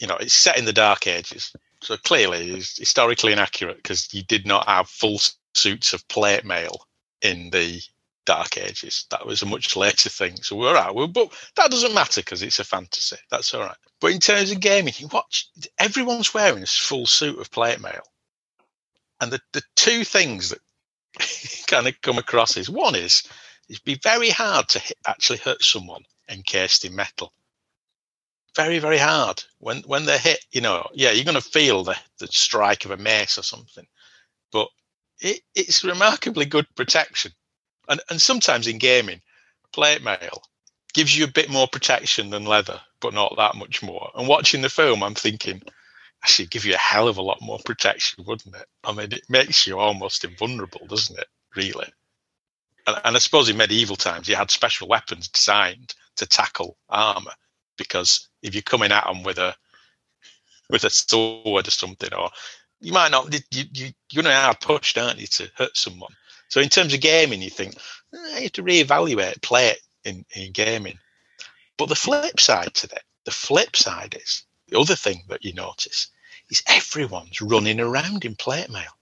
You know, it's set in the Dark Ages, so clearly it's historically inaccurate because you did not have full suits of plate mail in the Dark Ages. That was a much later thing. So we're. Well, but that doesn't matter because it's a fantasy. That's all right. But in terms of gaming, you watch everyone's wearing a full suit of plate mail. And the, the two things that kind of come across is one is it'd be very hard to hit, actually hurt someone encased in metal. Very, very hard. When when they're hit, you know, yeah, you're going to feel the, the strike of a mace or something. But it, it's remarkably good protection. And, and sometimes in gaming, plate mail gives you a bit more protection than leather, but not that much more. And watching the film, I'm thinking, actually, give you a hell of a lot more protection, wouldn't it? I mean, it makes you almost invulnerable, doesn't it? Really. And, and I suppose in medieval times, you had special weapons designed to tackle armor, because if you're coming at them with a with a sword or something, or you might not, you, you, you're going to hard pushed, aren't you, to hurt someone? So in terms of gaming, you think eh, you have to reevaluate, play it in, in gaming. But the flip side to that, the flip side is the other thing that you notice is everyone's running around in plate mail.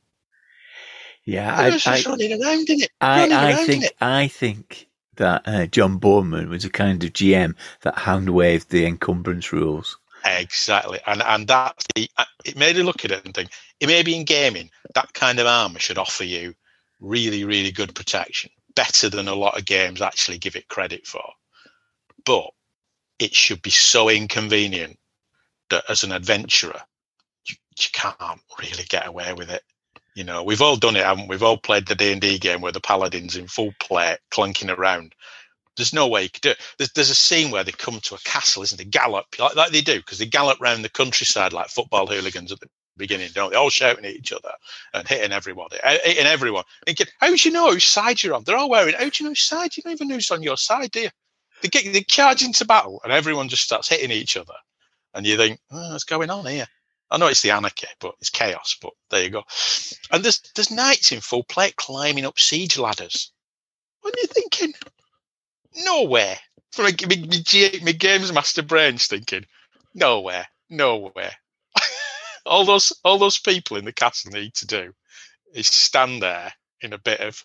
Yeah, I, I, running around in it. I, running I around in think it. I think that uh, John Boorman was a kind of GM that hand waved the encumbrance rules. Exactly, and and that's the. uh, It made me look at it and think it may be in gaming that kind of armor should offer you really really good protection, better than a lot of games actually give it credit for. But it should be so inconvenient that as an adventurer, you, you can't really get away with it. You know, we've all done it, haven't we? We've all played the D and D game where the paladins in full plate clunking around. There's no way you could do it. There's, there's a scene where they come to a castle, isn't it? Gallop like, like they do because they gallop around the countryside like football hooligans at the beginning, don't they? All shouting at each other and hitting everybody, uh, hitting everyone. Thinking, how do you know whose side you're on? They're all wearing. How do you know whose side? You don't even know who's on your side, do you? They get they charge into battle, and everyone just starts hitting each other, and you think, oh, what's going on here? I know it's the anarchy, but it's chaos. But there you go. And there's there's knights in full plate climbing up siege ladders. What are you thinking? Nowhere. For my, my, my games master brain's thinking, nowhere, nowhere. All those all those people in the castle need to do is stand there in a bit of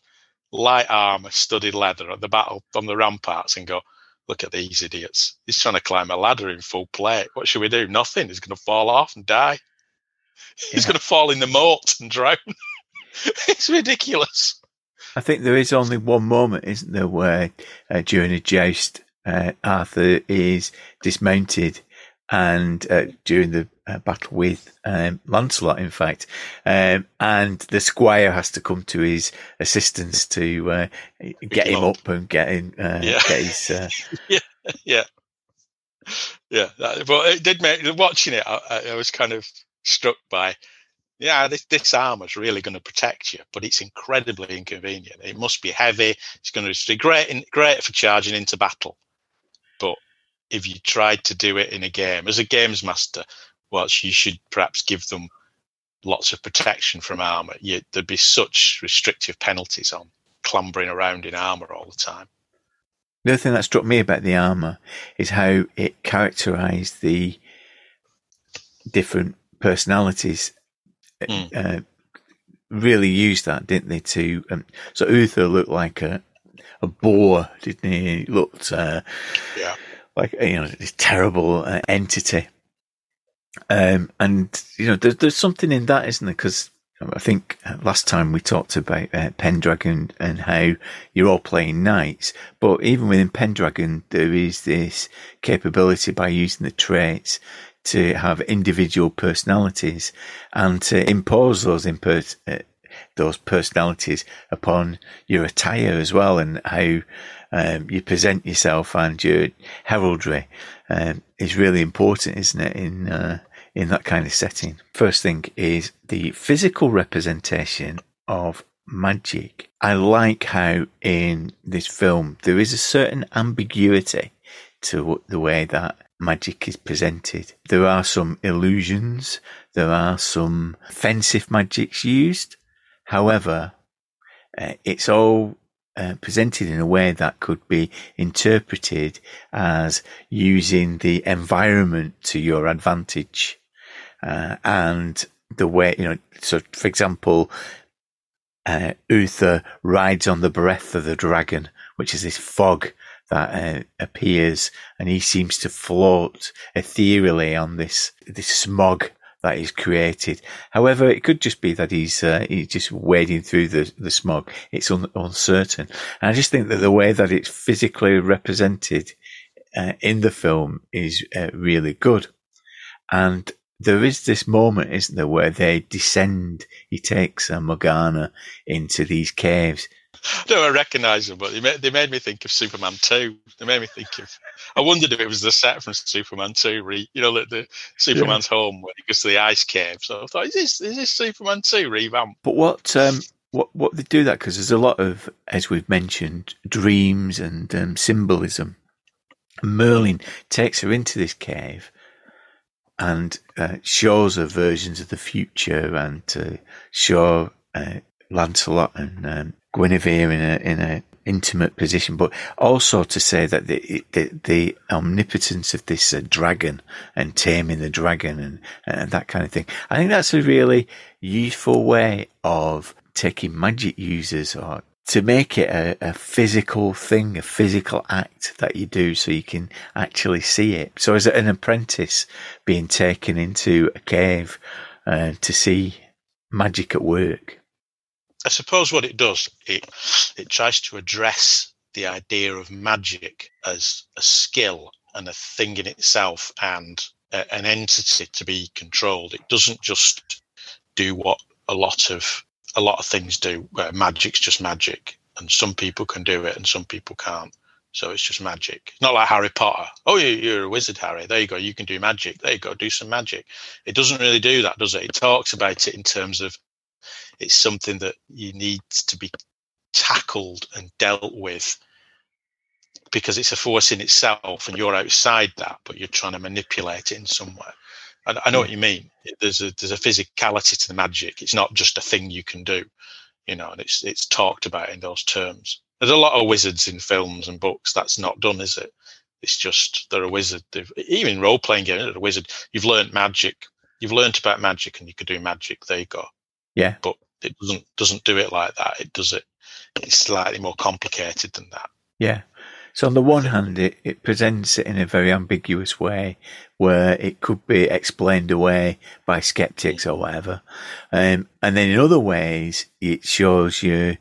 light armor, studded leather at the battle on the ramparts and go, look at these idiots. He's trying to climb a ladder in full plate. What should we do? Nothing. He's going to fall off and die. He's going to fall in the moat and drown. it's ridiculous. I think there is only one moment, isn't there, where uh, during a joust, uh, Arthur is dismounted, and uh, during the uh, battle with um, Lancelot, in fact, um, and the squire has to come to his assistance to uh, get him up. and get him, uh, Yeah. get his. Uh, yeah, yeah. that- But it did make watching it. I, I- was kind of struck by, yeah, this this armor's really going to protect you, but it's incredibly inconvenient. It must be heavy. It's going to be great in, great for charging into battle, if you tried to do it in a game as a games master, well, you should perhaps give them lots of protection from armor. You, there'd be such restrictive penalties on clambering around in armor all the time. The other thing that struck me about the armor is how it characterized the different personalities. Mm. Uh, really used that, didn't they? To um, so Uther looked like a a boar, didn't he? He looked uh, Yeah. Like you know this terrible uh, entity. Um, and you know, there's there's something in that, isn't there? Because I think uh, last time we talked about uh, Pendragon and how you're all playing knights, but even within Pendragon, there is this capability by using the traits to have individual personalities and to impose those imper- uh, those personalities upon your attire as well, and how um, you present yourself and your heraldry um, is really important, isn't it? In uh, in that kind of setting. First thing is the physical representation of magic. I like how in this film there is a certain ambiguity to the way that magic is presented. There are some illusions, there are some offensive magics used. However, uh, it's all uh, presented in a way that could be interpreted as using the environment to your advantage. Uh, and the way, you know, so for example, uh, Uther rides on the breath of the dragon, which is this fog that uh, appears, and he seems to float ethereally on this this smog that is created. However, it could just be that he's uh, he's just wading through the the smog. It's un- uncertain, and I just think that the way that it's physically represented uh, in the film is uh, really good, and. There is this moment, isn't there, where they descend. He takes uh, Morgana into these caves, No, I recognise them, but they made, they made me think of Superman 2. They made me think of. I wondered if it was the set from Superman 2, re, you know, the, the Superman's home where he goes to the ice cave. So I thought, is this is this Superman 2 revamp? But what um, what what they do that because there's a lot of, as we've mentioned, dreams and um, symbolism. Merlin takes her into this cave and uh, shows her versions of the future and to show uh, Lancelot and um, Guinevere in a in a intimate position, but also to say that the the, the omnipotence of this uh, dragon and taming the dragon and, and that kind of thing. I think that's a really useful way of taking magic users or to make it a, a physical thing, a physical act that you do so you can actually see it. So as an apprentice being taken into a cave uh, to see magic at work. I suppose what it does, it it tries to address the idea of magic as a skill and a thing in itself and a, an entity to be controlled. It doesn't just do what a lot of a lot of things do. Where magic's just magic, and some people can do it and some people can't. So it's just magic. Not like Harry Potter. Oh, you're a wizard, Harry. There you go. You can do magic. There you go. Do some magic. It doesn't really do that, does it? It talks about it in terms of it's something that you need to be tackled and dealt with because it's a force in itself and you're outside that, but you're trying to manipulate it in some way. I, I know hmm. what you mean. There's a there's a physicality to the magic. It's not just a thing you can do, you know, and it's it's talked about in those terms. There's a lot of wizards in films and books. That's not done, is it? It's just they're a wizard. They've, even role playing games, they're a wizard. You've learned magic. You've learned about magic, and you could do magic. There you go. Yeah. But it doesn't doesn't do it like that. It does it. It's slightly more complicated than that. Yeah. So on the one hand, it, it presents it in a very ambiguous way, where it could be explained away by skeptics or whatever, um, and then in other ways, it shows you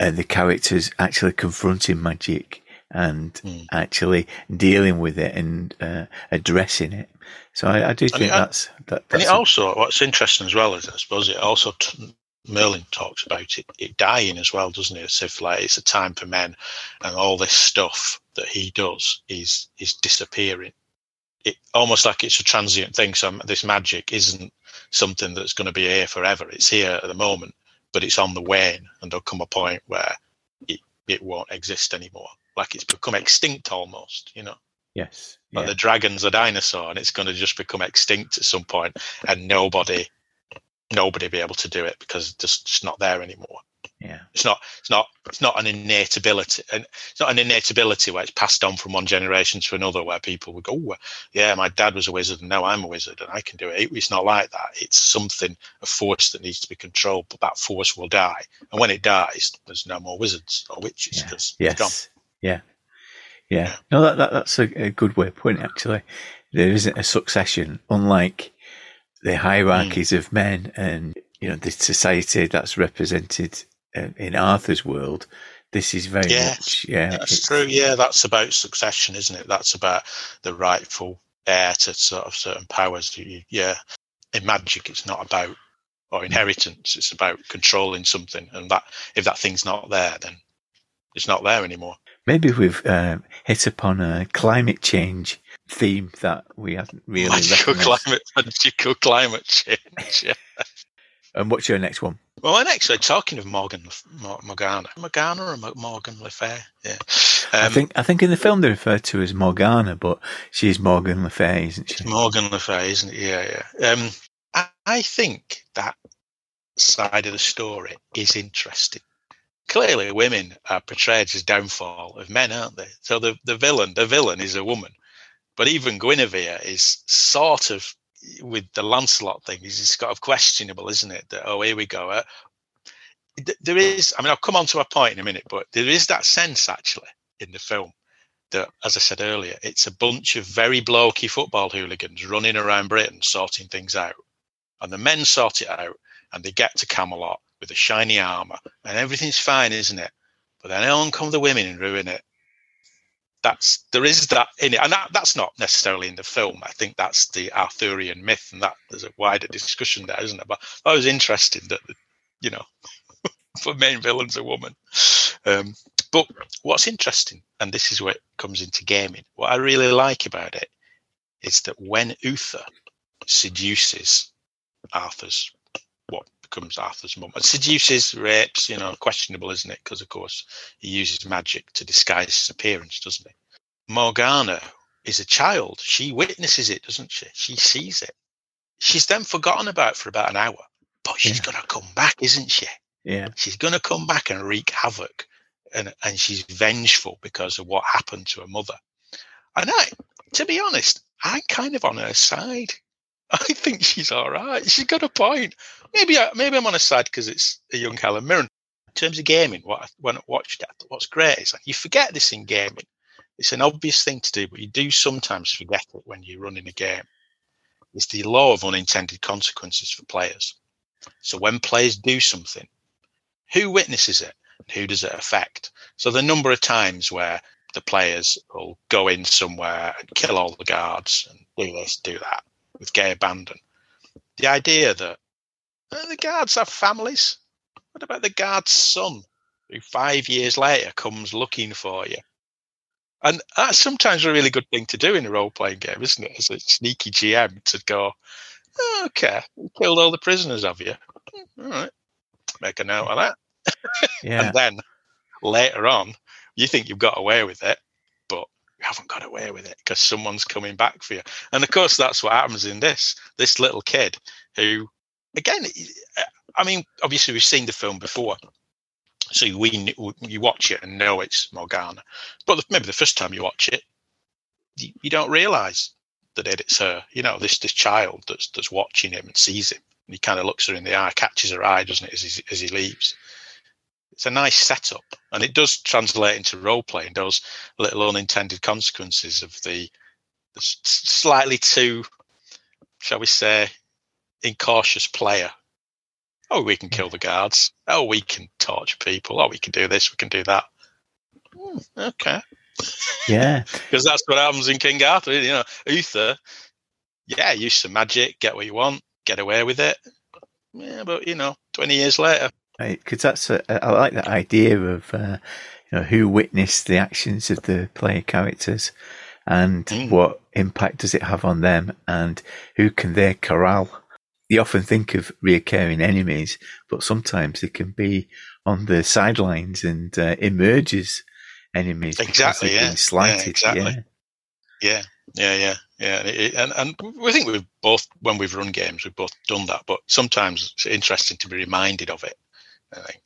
uh, the characters actually confronting magic and Mm. actually dealing with it and uh, addressing it. So I, I do think it- that's that. And it a- also, what's interesting as well is, I suppose, it also t- Merlin talks about it, it dying as well, doesn't it? As if like it's a time for men, and all this stuff that he does is is disappearing. It almost like it's a transient thing. So this magic isn't something that's going to be here forever. It's here at the moment, but it's on the wane, and there'll come a point where it it won't exist anymore. Like it's become extinct almost, you know. Yes. Like Yeah. the dragon's a dinosaur, and it's going to just become extinct at some point, and nobody, nobody be able to do it because it's just it's not there anymore. yeah. It's not. It's not. It's not an innate ability, and it's not an innate ability where it's passed on from one generation to another, where people would go, oh, "Yeah, my dad was a wizard, and now I'm a wizard, and I can do it." It's not like that. It's something, a force that needs to be controlled, but that force will die, and when it dies, there's no more wizards or witches Yeah. because it's gone. Yes. Yeah. Yeah. No, that, that that's a, a good way of putting it. Actually, there isn't a succession, unlike the hierarchies Hmm. of men and you know the society that's represented uh, in Arthur's world. This is very Yeah. much yeah. That's true. Yeah, that's about succession, isn't it? That's about the rightful heir to sort of certain powers. You- Yeah, in magic, it's not about or inheritance. It's about controlling something, and that if that thing's not there, then it's not there anymore. Maybe we've um, hit upon a climate change theme that we haven't really. magical climate, magical climate change. Yeah. And what's your next one? Well, and actually, talking of Morgan Mor- Morgana, Morgana or Morgan Le Fay, yeah. I Um, think I think in the film they refer referred to as Morgana, but she's Morgan Le Fay, isn't she? Morgan Le Fay, isn't it? Yeah, yeah. Um, I, I think that side of the story is interesting. Clearly, women are portrayed as downfall of men, aren't they? So the, the villain, the villain is a woman, but even Guinevere is sort of with the Lancelot thing. Is it's kind of questionable, isn't it? That oh, here we go. Uh, there is. I mean, I'll come on to a point in a minute, but there is that sense actually in the film that, as I said earlier, it's a bunch of very blokey football hooligans running around Britain sorting things out. And the men sort it out and they get to Camelot with a shiny armour and everything's fine, isn't it? But then on come the women and ruin it. That's there is that in it, and that, that's not necessarily in the film. I think that's the Arthurian myth, and that there's a wider discussion there, isn't it? But that was interesting that you know, for main villain's a woman. Um, but what's interesting, and this is where it comes into gaming, what I really like about it is that when Uther seduces Arthur's, becomes Arthur's mum, and seduces, rapes, you know, questionable, isn't it? Because, of course, he uses magic to disguise his appearance, doesn't he? Morgana is a child. She witnesses it, doesn't she? She sees it. She's then forgotten about for about an hour, but she's Yeah. going to come back, isn't she? Yeah, she's going to come back and wreak havoc and and she's vengeful because of what happened to her mother and i to be honest i'm kind of on her side i think she's all right she's got a point maybe I, maybe i'm on a side because it's a young helen mirren in terms of gaming what I, when i watched it what's great is like you forget this in gaming. It's an obvious thing to do but you do sometimes forget it when you're running a game. It's the law of unintended consequences for players. So when players do something who witnesses it and who does it affect? So the number of times where the players will go in somewhere and kill all the guards and do this, do that with gay abandon. The idea that uh, the guards have families. What about the guard's son, who five years later comes looking for you? And that's sometimes a really good thing to do in a role playing game, isn't it? As a sneaky GM to go, oh, okay, you killed all the prisoners, have you? All right, make a note of that. Yeah. and then later on, you think you've got away with it, but you haven't got away with it because someone's coming back for you. And of course, that's what happens in this. This little kid who, again, uh, I mean, obviously we've seen the film before, so we you watch it and know it's Morgana. But maybe the first time you watch it, you, don't realise that it's her. You know, this this child that's that's watching him and sees him. And he kind of looks her in the eye, catches her eye, doesn't it, as he, as he leaves it's a nice setup and it does translate into role playing those little unintended consequences of the slightly too shall we say incautious player. Oh we can kill the guards. Oh we can torture people. Oh we can do this. We can do that. Hmm, okay. Yeah. Because that's what happens in king arthur you know. Uther yeah use some magic get what you want get away with it. Yeah but you know 20 years later. Because that's a, I like that idea of uh, you know who witnessed the actions of the player characters and mm. what impact does it have on them and who can they corral. You often think of reoccurring enemies, but sometimes they can be on the sidelines and uh, emerge as enemies. Exactly. Yeah. Slighted. Yeah, exactly. Yeah. Yeah. Yeah. Yeah. It, and and we think we've both when we've run games we've both done that, but sometimes it's interesting to be reminded of it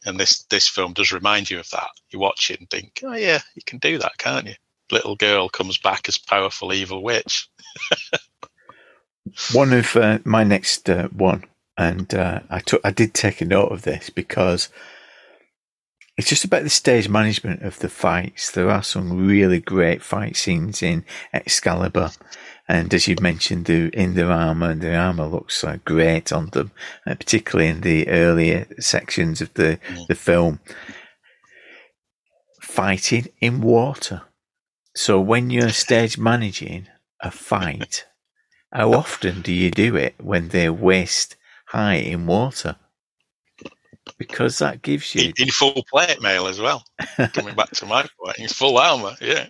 and this this film does remind you of that. You watch it and think, oh yeah, you can do that, can't you? Little girl comes back as powerful evil witch. one of uh, my next uh, one, and uh, I took I did take a note of this because it's just about the stage management of the fights. There are some really great fight scenes in Excalibur. And as you mentioned, the in their armor, and their armor looks uh, great on them, uh, particularly in the earlier sections of the, the film. Fighting in water. So when you're stage managing a fight, how often do you do it when they're waist high in water? Because that gives you in, full plate mail as well. Coming back to my point, in full armor, yeah.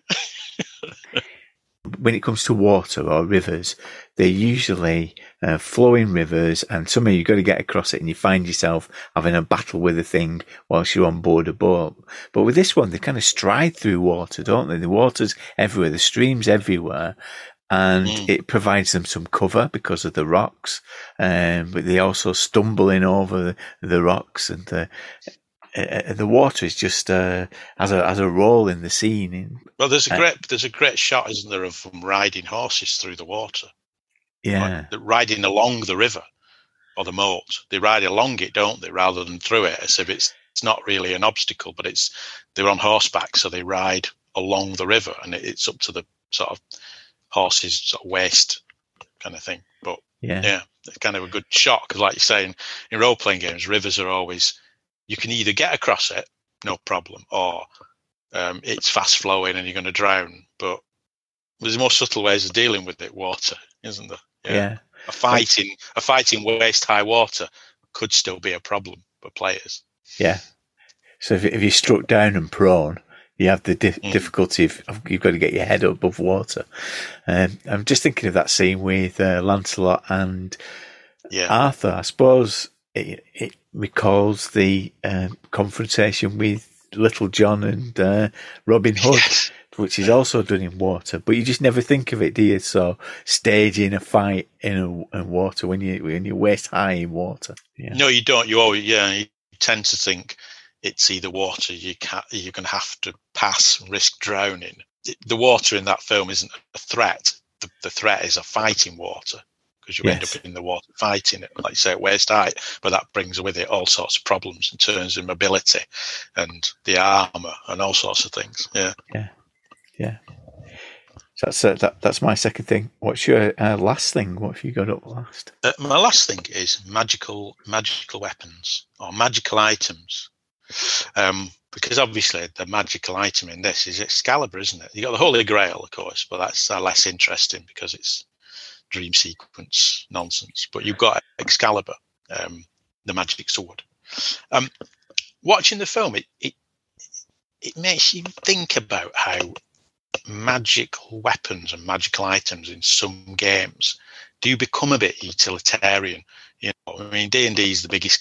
when it comes to water or rivers, they're usually uh, flowing rivers, and somehow you've got to get across it, and you find yourself having a battle with a thing whilst you're on board a boat. But with this one, they kind of stride through water, don't they? The water's everywhere, the stream's everywhere, and mm. it provides them some cover because of the rocks. Um, but they also stumbling over the, the rocks, and the uh, the water is just uh, has a has a role in the scene. In, well, there's a uh, great there's a great shot, isn't there, of them riding horses through the water? Yeah, like riding along the river or the moat. They ride along it, don't they, rather than through it, as if it's it's not really an obstacle, but it's they're on horseback, so they ride along the river, and it's up to the sort of horses sort of waist kind of thing. But yeah, yeah, it's kind of a good shot because, like you're saying, in role playing games, rivers are always you can either get across it, no problem, or um, it's fast flowing and you're going to drown. But there's more subtle ways of dealing with it. Water, isn't there? Yeah. yeah. A fighting a fighting waist high water could still be a problem for players. Yeah. So if, if you're struck down and prone, you have the di- mm. difficulty of, of, you've got to get your head above water. Um, I'm just thinking of that scene with uh, Lancelot and yeah. Arthur. I suppose it, it recalls the uh, confrontation with Little John and uh, Robin Hood, yes. which is also done in water. But you just never think of it, do you? So staging a fight in, a, in water when you when you're waist high in water. Yeah. No, you don't. You always yeah. You tend to think it's either water you can you're going to have to pass and risk drowning. The water in that film isn't a threat. The, the threat is a fighting water because you yes. end up in the water fighting it, like you say, at waist height. But that brings with it all sorts of problems in terms of mobility and the armor and all sorts of things. Yeah, yeah, yeah. So that's uh, that, that's my second thing. What's your uh, last thing? What have you got up last? Uh, my last thing is magical magical weapons or magical items. Um, because obviously the magical item in this is Excalibur, isn't it? You got the Holy Grail, of course, but that's uh, less interesting because it's dream sequence nonsense. But you've got Excalibur, um, the magic sword. Um, watching the film, it, it it makes you think about how magical weapons and magical items in some games do become a bit utilitarian. You know, I mean, D and D is the biggest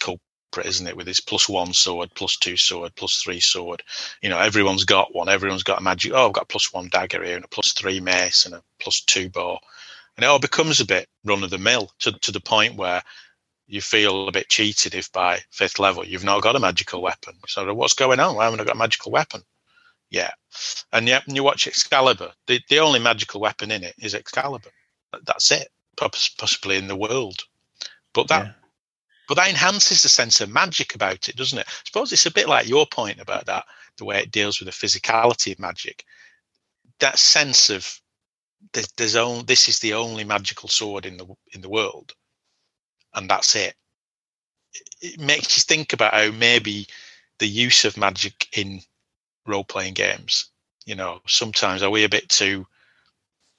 culprit, isn't it? With its plus one sword, plus two sword, plus three sword. You know, everyone's got one. Everyone's got a magic. Oh, I've got a plus one dagger here and a plus three mace and a plus two bow, and it all becomes a bit run of the mill to to the point where you feel a bit cheated if by fifth level you've not got a magical weapon. So what's going on? Why haven't I got a magical weapon? Yeah. And yet when you watch Excalibur, the, the only magical weapon in it is Excalibur. That's it, possibly in the world. But that yeah. But that enhances the sense of magic about it, doesn't it? I suppose it's a bit like your point about that, the way it deals with the physicality of magic. That sense of there's, there's only this is the only magical sword in the in the world and that's it. It makes you think about how maybe the use of magic in role playing games, you know, sometimes are we a bit too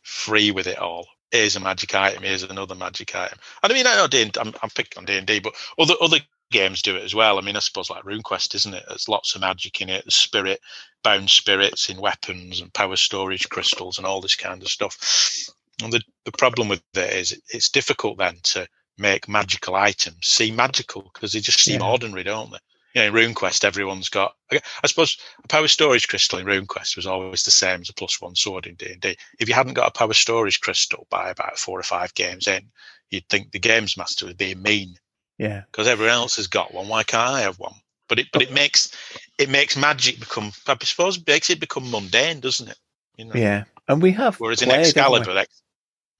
free with it all? Here's a magic item, here's another magic item. And I mean, I know D I'm, I'm picking on D and D, but other other games do it as well. I mean, I suppose like RuneQuest, isn't it? There's lots of magic in it. The spirit, bound spirits in weapons and power storage crystals and all this kind of stuff. And the, the problem with it is it's difficult then to make magical items seem magical because they just seem yeah. ordinary, don't they? You know, in RuneQuest, everyone's got. I suppose a power storage crystal in RuneQuest was always the same as a plus one sword in D and D. If you hadn't got a power storage crystal by about four or five games in, you'd think the games master was being mean. Yeah, because everyone else has got one. Why can't I have one? But it, but it oh. makes it makes magic become. I suppose makes it become mundane, doesn't it? You know? Yeah, and we have. Whereas in Excalibur,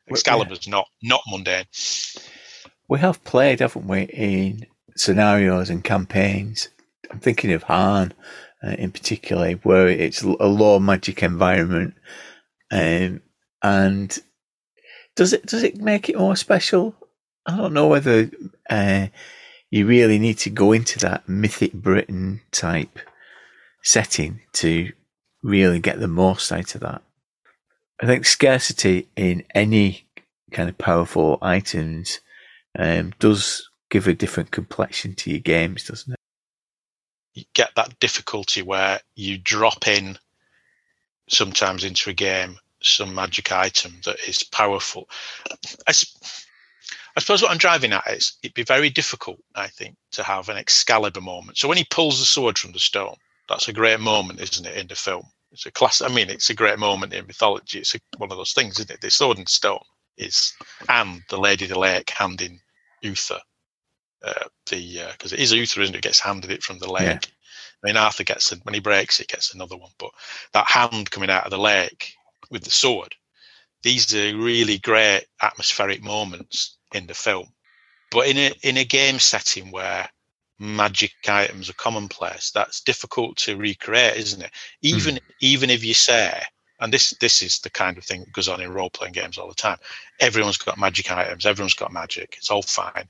Excalibur's yeah. not not mundane we have played, haven't we, in scenarios and campaigns. I'm thinking of Han uh, in particular, where it's a low magic environment, um, and does it does it make it more special? I don't know whether uh, you really need to go into that mythic Britain type setting to really get the most out of that. I think scarcity in any kind of powerful items um, does give a different complexion to your games, doesn't it? You get that difficulty where you drop in sometimes into a game some magic item that is powerful. I, I suppose what I'm driving at is it'd be very difficult, I think, to have an Excalibur moment. So when he pulls the sword from the stone, that's a great moment, isn't it, in the film? It's a class. I mean, it's a great moment in mythology. It's a, one of those things, isn't it? The sword and stone is, and the Lady of the Lake handing Uther. Uh, the because uh, it is Uther, isn't it? Gets handed it from the lake. Yeah. I mean, Arthur gets it when he breaks it, gets another one. But that hand coming out of the lake with the sword, these are really great atmospheric moments in the film. But in a in a game setting where magic items are commonplace, that's difficult to recreate, isn't it? Even mm. even if you say and this this is the kind of thing that goes on in role playing games all the time. Everyone's got magic items. Everyone's got magic. It's all fine.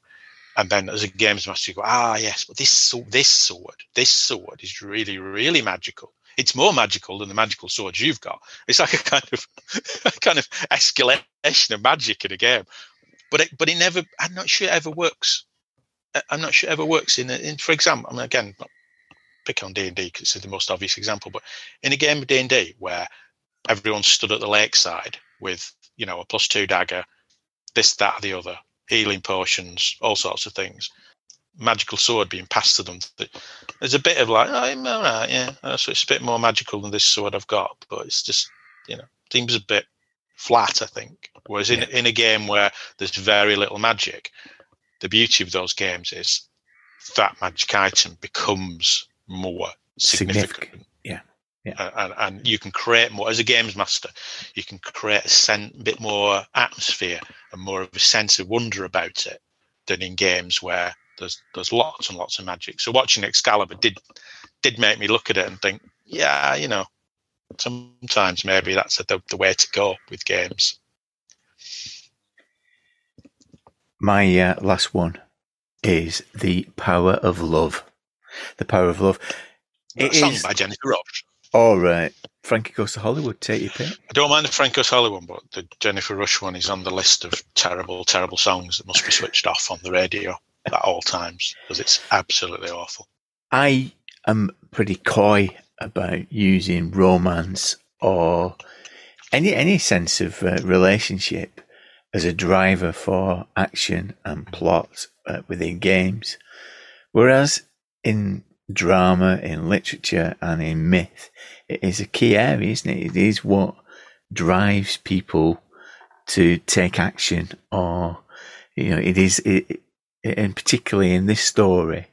And then as a games master, you go, ah, yes, but this this sword, this sword is really really magical. It's more magical than the magical swords you've got. It's like a kind of a kind of escalation of magic in a game. But it, but it never. I'm not sure it ever works. I'm not sure it ever works in, in for example. I mean, again, pick on D and D because it's the most obvious example. But in a game of D and D where everyone stood at the lakeside with you know a plus two dagger, this, that, the other, healing potions, all sorts of things. Magical sword being passed to them. There's a bit of like, oh, I'm all right, yeah. So it's a bit more magical than this sword I've got, but it's just you know seems a bit flat. I think. Whereas in in a game where there's very little magic, the beauty of those games is that magic item becomes more significant. significant. Yeah. And, and you can create more as a games master. You can create a sen- bit more atmosphere and more of a sense of wonder about it than in games where there's there's lots and lots of magic. So watching Excalibur did did make me look at it and think, yeah, you know, sometimes maybe that's the, the way to go with games. My uh, last one is the power of love. The Power of Love. That It song is- by Jennifer Rush. All right. Frankie Goes to Hollywood, take your pick. I don't mind the Franco Solly one, but the Jennifer Rush one is on the list of terrible, terrible songs that must be switched off on the radio at all times because it's absolutely awful. I am pretty coy about using romance or any any sense of uh, relationship as a driver for action and plot uh, within games, whereas in drama, in literature, and in myth, it is a key area, isn't it? It is what drives people to take action, or you know, it is it, and particularly in this story,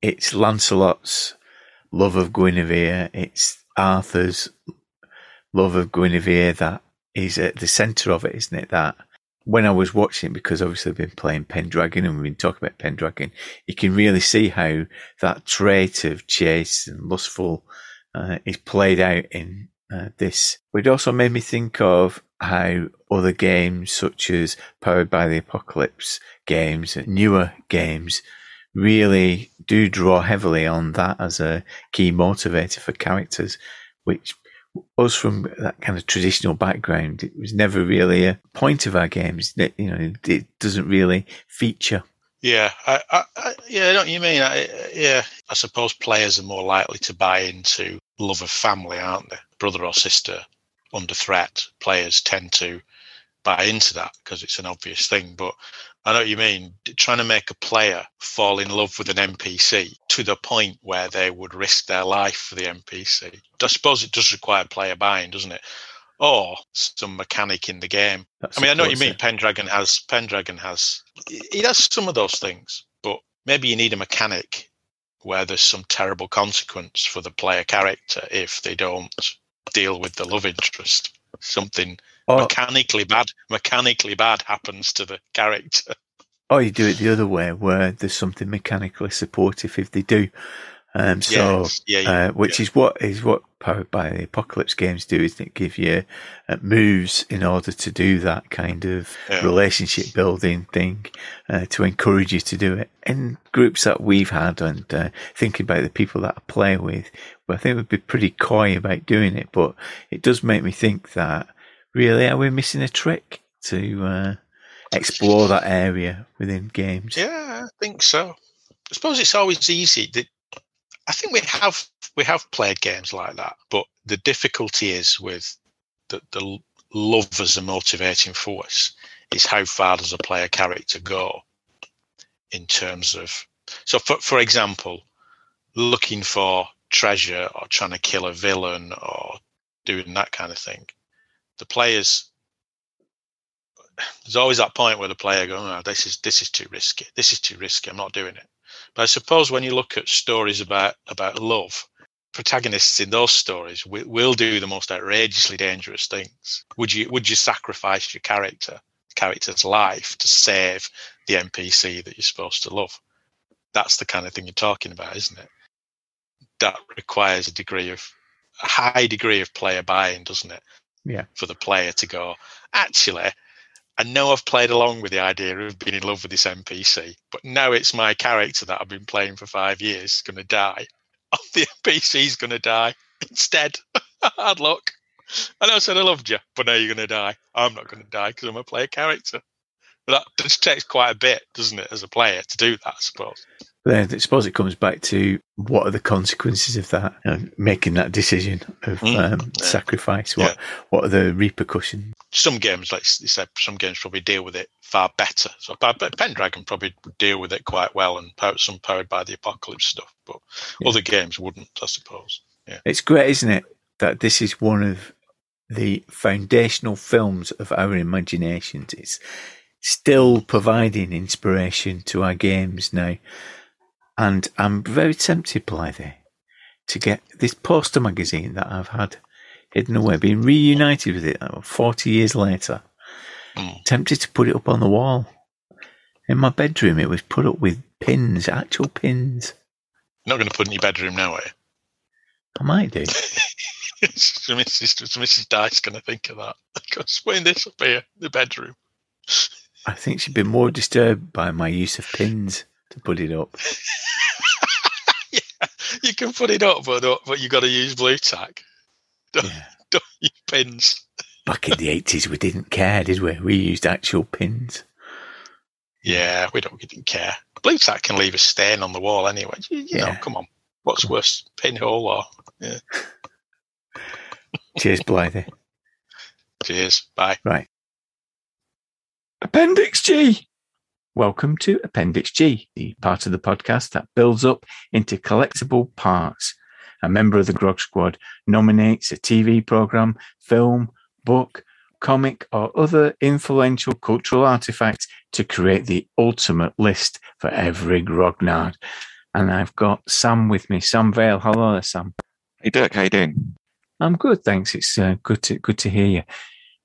it's Lancelot's love of Guinevere, it's Arthur's love of Guinevere that is at the centre of it, isn't it? That when I was watching, because obviously I've been playing Pendragon and we've been talking about Pendragon, you can really see how that trait of chase and lustful uh, is played out in uh, this. It also made me think of how other games, such as Powered by the Apocalypse games, newer games, really do draw heavily on that as a key motivator for characters, which us from that kind of traditional background, it was never really a point of our games. That you know, it doesn't really feature. Yeah, I, I, I, yeah, I know you mean. I, yeah, I suppose players are more likely to buy into love of family, aren't they? Brother or sister under threat. Players tend to buy into that because it's an obvious thing. But I know what you mean. Trying to make a player fall in love with an NPC to the point where they would risk their life for the NPC. I suppose it does require player buy-in, doesn't it? Or some mechanic in the game. That I mean, I know what you mean. it. Pendragon has Pendragon has he has some of those things, but maybe you need a mechanic where there's some terrible consequence for the player character if they don't deal with the love interest. Something Or, mechanically bad, mechanically bad happens to the character. or you do it the other way, where there's something mechanically supportive if they do. Um, so, Yes, yeah, yeah, uh, which is what is what Powered by the Apocalypse games do, isn't it? Give you uh, moves in order to do that kind of Yeah. relationship building thing uh, to encourage you to do it. In groups that we've had and uh, thinking about the people that I play with, well, I think we'd be pretty coy about doing it, but it does make me think that really are we missing a trick to uh, explore that area within games? Yeah, I think so. I suppose it's always easy. I think we have we have played games like that, but the difficulty is with the, the love as a motivating force is how far does a player character go in terms of so for for example, looking for treasure or trying to kill a villain or doing that kind of thing. The players there's always that point where the player goes, oh, this is this is too risky. This is too risky. I'm not doing it. But I suppose when you look at stories about about love, protagonists in those stories will, will do the most outrageously dangerous things. Would you would you sacrifice your character character's life to save the NPC that you're supposed to love? That's the kind of thing you're talking about, isn't it? That requires a degree of a high degree of player buy-in, doesn't it? Yeah. For the player to go, actually, I know I've played along with the idea of being in love with this NPC, but now it's my character that I've been playing for five years going to die. Oh, the NPC's going to die instead. Hard luck. I know I said I loved you, but now you're going to die. I'm not going to die because I'm a player character. But that just takes quite a bit, doesn't it, as a player to do that, I suppose. Then I suppose it comes back to what are the consequences of that, you know, making that decision of Mm, um, yeah. sacrifice. What what are the repercussions? Some games, like you said, some games probably deal with it far better. So, Pendragon probably would deal with it quite well, and some powered by the apocalypse stuff. But Yeah. other games wouldn't, I suppose. Yeah. It's great, isn't it, that this is one of the foundational films of our imaginations. It's still providing inspiration to our games now. And I'm very tempted, Blythe, to get this poster magazine that I've had hidden away, being reunited with it uh, 40 years later. Mm. Tempted to put it up on the wall. In my bedroom, it was put up with pins, actual pins. You're not going to put it in your bedroom now, are you? I might do. so Mrs. Mrs. Dice going to think of that. Because putting this up here, in the bedroom. I think she'd be more disturbed by my use of pins to put it up. yeah. you can put it up, but but you got to use Blu Tack. Don't, Yeah. don't use pins. Back in the eighties, we didn't care, did we? We used actual pins. Yeah, we don't we didn't care. Blu Tack can leave a stain on the wall anyway. You, you know, come on. What's worse, pinhole or? Cheers, Blythe. Cheers. Bye. Right. Appendix G. Welcome to Appendix G, the part of the podcast that builds up into collectible parts. A member of the Grog Squad nominates a TV program, film, book, comic, or other influential cultural artifact to create the ultimate list for every grognard. And I've got Sam with me, Sam Vail. Hello, there, Sam. Hey Dirk, how you doing? I'm good, thanks. It's uh, good to good to hear you.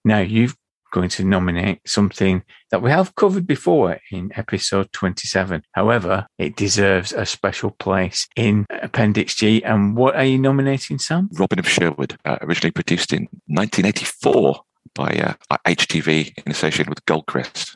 Now you've going to nominate something that we have covered before in episode 27. However, it deserves a special place in Appendix G. And what are you nominating, Sam? Robin of Sherwood, uh, originally produced in 1984 by uh, HTV in association with Goldcrest,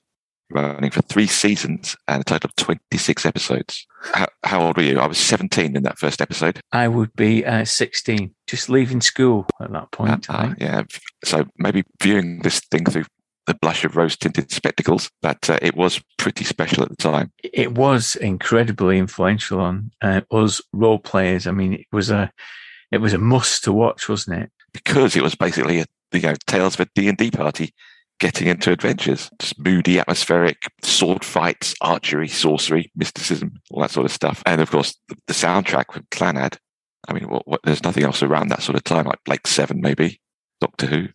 running for three seasons and a total of 26 episodes. How, how old were you? I was 17 in that first episode. I would be uh, 16, just leaving school at that point. Uh, yeah, so maybe viewing this thing through the blush of rose-tinted spectacles, but uh, it was pretty special at the time. It was incredibly influential on uh, us role players. I mean, it was a it was a must to watch, wasn't it? because it was basically a you know tales of a D&D party getting into adventures. Just moody atmospheric sword fights archery sorcery mysticism all that sort of stuff. And of course the, the soundtrack from Clannad. I mean what, what, there's nothing else around that sort of time like blake seven maybe doctor who.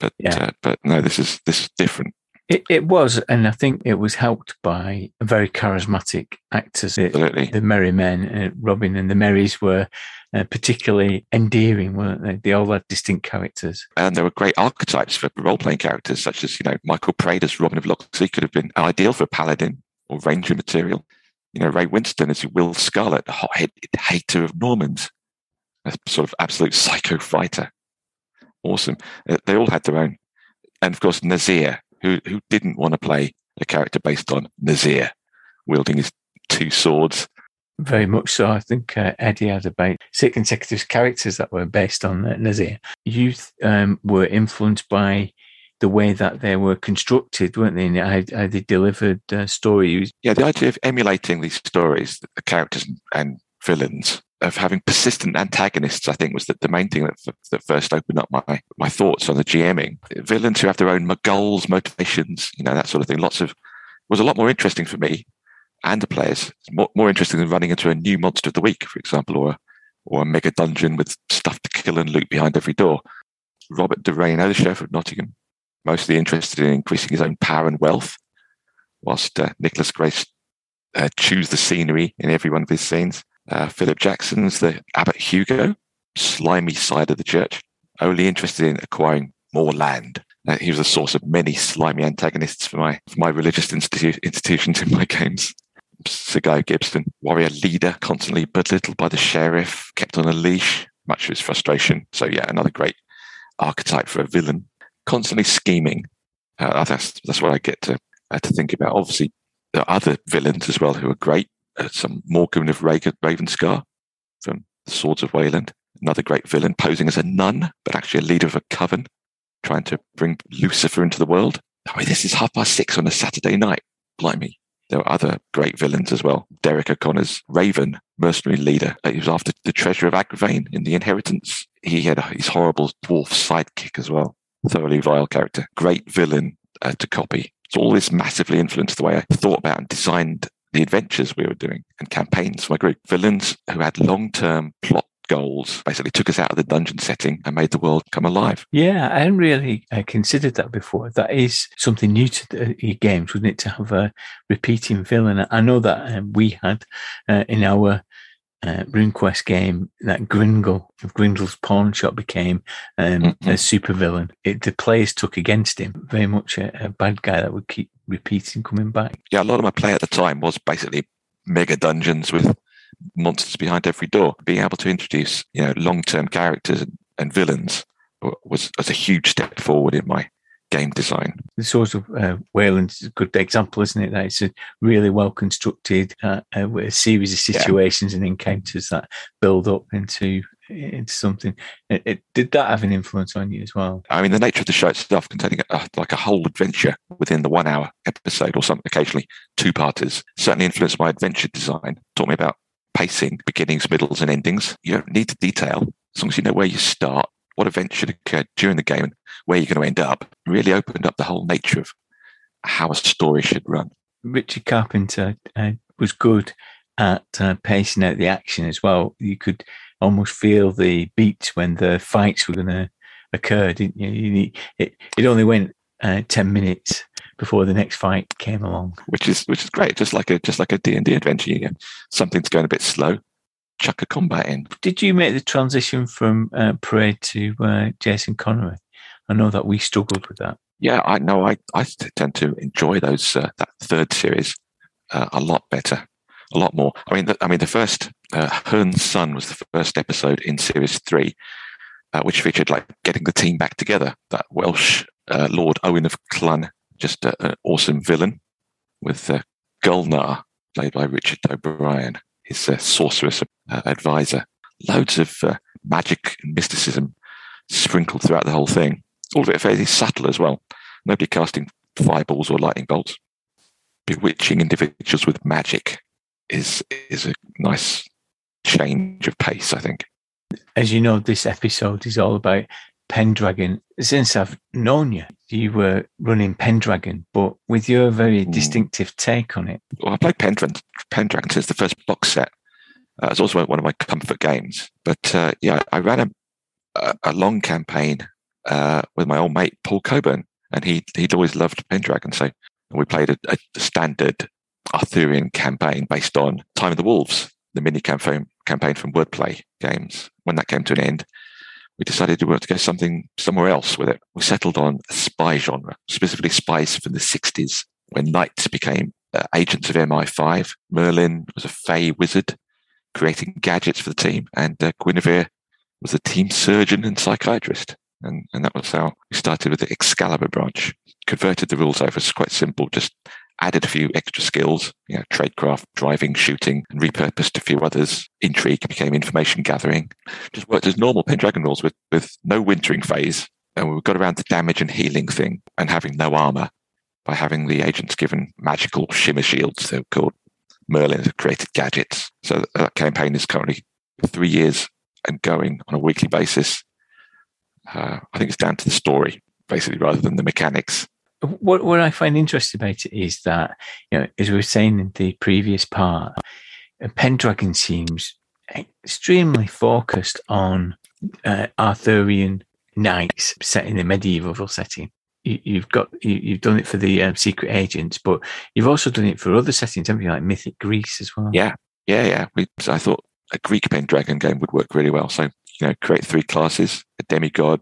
But Yeah. uh, but no this is this is different. It, it was, and I think it was helped by very charismatic actors. The, absolutely. The Merry Men, uh, Robin and the Merrys were uh, particularly endearing, weren't they? They all had distinct characters. and there were great archetypes for role-playing characters such as you know michael praed as robin of locksley could have been ideal for paladin or ranger material. You know Ray Winstone as will scarlet a hot-headed hater of normans a sort of absolute psycho fighter. Awesome. Uh, they all had their own. And of course Nasir who who didn't want to play a character based on Nasir wielding his two swords Very much so. I think uh, Eddie had about six consecutive characters that were based on uh, Nasir. Youth um, were influenced by the way that they were constructed, weren't they? And how, how they delivered uh, stories. yeah, the idea of emulating these stories, the characters and villains, of having persistent antagonists, I think was the, the main thing that, that first opened up my, my thoughts on the GMing. Villains who have their own goals, motivations, you know, that sort of thing. Lots of, was a lot more interesting for me and the players. It's More, more interesting than running into a new monster of the week, for example, or a, or a mega dungeon with stuff to kill and loot behind every door. Robert de Rainault, the sheriff of Nottingham, mostly interested in increasing his own power and wealth, whilst uh, Nicholas Grace uh, chews the scenery in every one of his scenes. Uh, Philip Jackson's the Abbot Hugo, slimy side of the church, only interested in acquiring more land. Uh, he was the source of many slimy antagonists for my for my religious institu- institutions in my games. Sir Guy Gisburne, warrior leader, constantly belittled by the sheriff, kept on a leash, much of his frustration. So yeah, another great archetype for a villain, constantly scheming. Uh, that's that's what I get to uh, to think about. Obviously, there are other villains as well who are great. Uh, some Morgan of Raven, Ravenscar from the Swords of Wayland, another great villain posing as a nun, but actually a leader of a coven, trying to bring Lucifer into the world. I mean, this is half past six on a Saturday night. Blimey. There were other great villains as well. Derek O'Connor's Raven, mercenary leader. Uh, He was after the treasure of Agravain in The Inheritance. He had his horrible dwarf sidekick as well. Thoroughly vile character. Great villain uh, to copy. So all this massively influenced the way I thought about and designed the adventures we were doing and campaigns for my group. Villains who had long-term plot goals basically took us out of the dungeon setting and made the world come alive. Yeah, I hadn't really uh, considered that before. That is something new to the, your games, wouldn't it, to have a repeating villain? I know that um, we had uh, in our uh, RuneQuest game that Gringle of Grindle's pawn shop became um, Mhm. a super villain. It, the players took against him, very much a, a bad guy that would keep repeating, coming back. yeah, a lot of my play at the time was basically mega dungeons with monsters behind every door. Being able to introduce, you know, long-term characters and, villains was, was a huge step forward in my game design. The sort of uh, Wayland's a good example, isn't it? That it's a really well constructed uh, uh, a series of situations and encounters that build up into into something. It, it, did that have an influence on you as well? I mean, the nature of the show itself, containing a, like a whole adventure within the one-hour episode, or some occasionally two-parters, certainly influenced my adventure design. Taught me about pacing, beginnings, middles, and endings. You don't need the detail as long as you know where you start, what events should occur during the game, and where you're going to end up. Really opened up the whole nature of how a story should run. Richard Carpenter uh, was good at uh, pacing out the action as well. You could almost feel the beats when the fights were going to occur, didn't you? you it, it only went uh, 10 minutes before the next fight came along. Which is which is great, just like a just like a D&D adventure. You know, something's going a bit slow, chuck a combat in. Did you make the transition from uh, Praed to uh, Jason Connery? I know that we struggled with that. Yeah, I know. I, I tend to enjoy those uh, that third series uh, a lot better, a lot more. I mean, the, I mean, the first uh, Herne's Son was the first episode in series three, uh, which featured like getting the team back together. That Welsh uh, Lord Owen of Clun, just an awesome villain, with uh, Gulnar, played by Richard O'Brien, his uh, sorceress uh, advisor. Loads of uh, magic and mysticism sprinkled throughout the whole thing. All of it fairly subtle as well. Nobody casting fireballs or lightning bolts. Bewitching individuals with magic is is a nice change of pace, I think. As you know, this episode is all about Pendragon. Since I've known you, you were running Pendragon, but with your very Mm. distinctive take on it. Well, I played Pendragon, Pendragon since the first box set. Uh, it's also one of my comfort games. But uh, yeah, I ran a, a, a long campaign uh, with my old mate Paul Coburn, and he he'd always loved Pendragon. So we played a, a standard Arthurian campaign based on Time of the Wolves, the mini campaign campaign from Wordplay Games. When that came to an end, we decided we wanted to go something somewhere else with it. We settled on a spy genre, specifically spies from the 60s, when knights became uh, agents of MI5. Merlin was a fey wizard creating gadgets for the team, and uh, Guinevere was a team surgeon and psychiatrist. And, and that was how we started with the Excalibur branch. Converted the rules over. It's quite simple. Just added a few extra skills, you know, tradecraft, driving, shooting, and repurposed a few others. Intrigue became information gathering. Just worked as normal Pendragon rules with, with no wintering phase. And we got around the damage and healing thing and having no armor by having the agents given magical shimmer shields, they're called. Merlin created gadgets. So that campaign is currently three years and going on a weekly basis. Uh, I think it's down to the story, basically, rather than the mechanics. What what I find interesting about it is that, you know, as we were saying in the previous part, uh, Pendragon seems extremely focused on uh, Arthurian knights set in a medieval setting. You, you've got you, you've done it for the um, secret agents, but you've also done it for other settings, you? Like mythic Greece as well. Yeah, yeah, yeah. We, so I thought a Greek Pendragon game would work really well. So, you know, create three classes a demigod,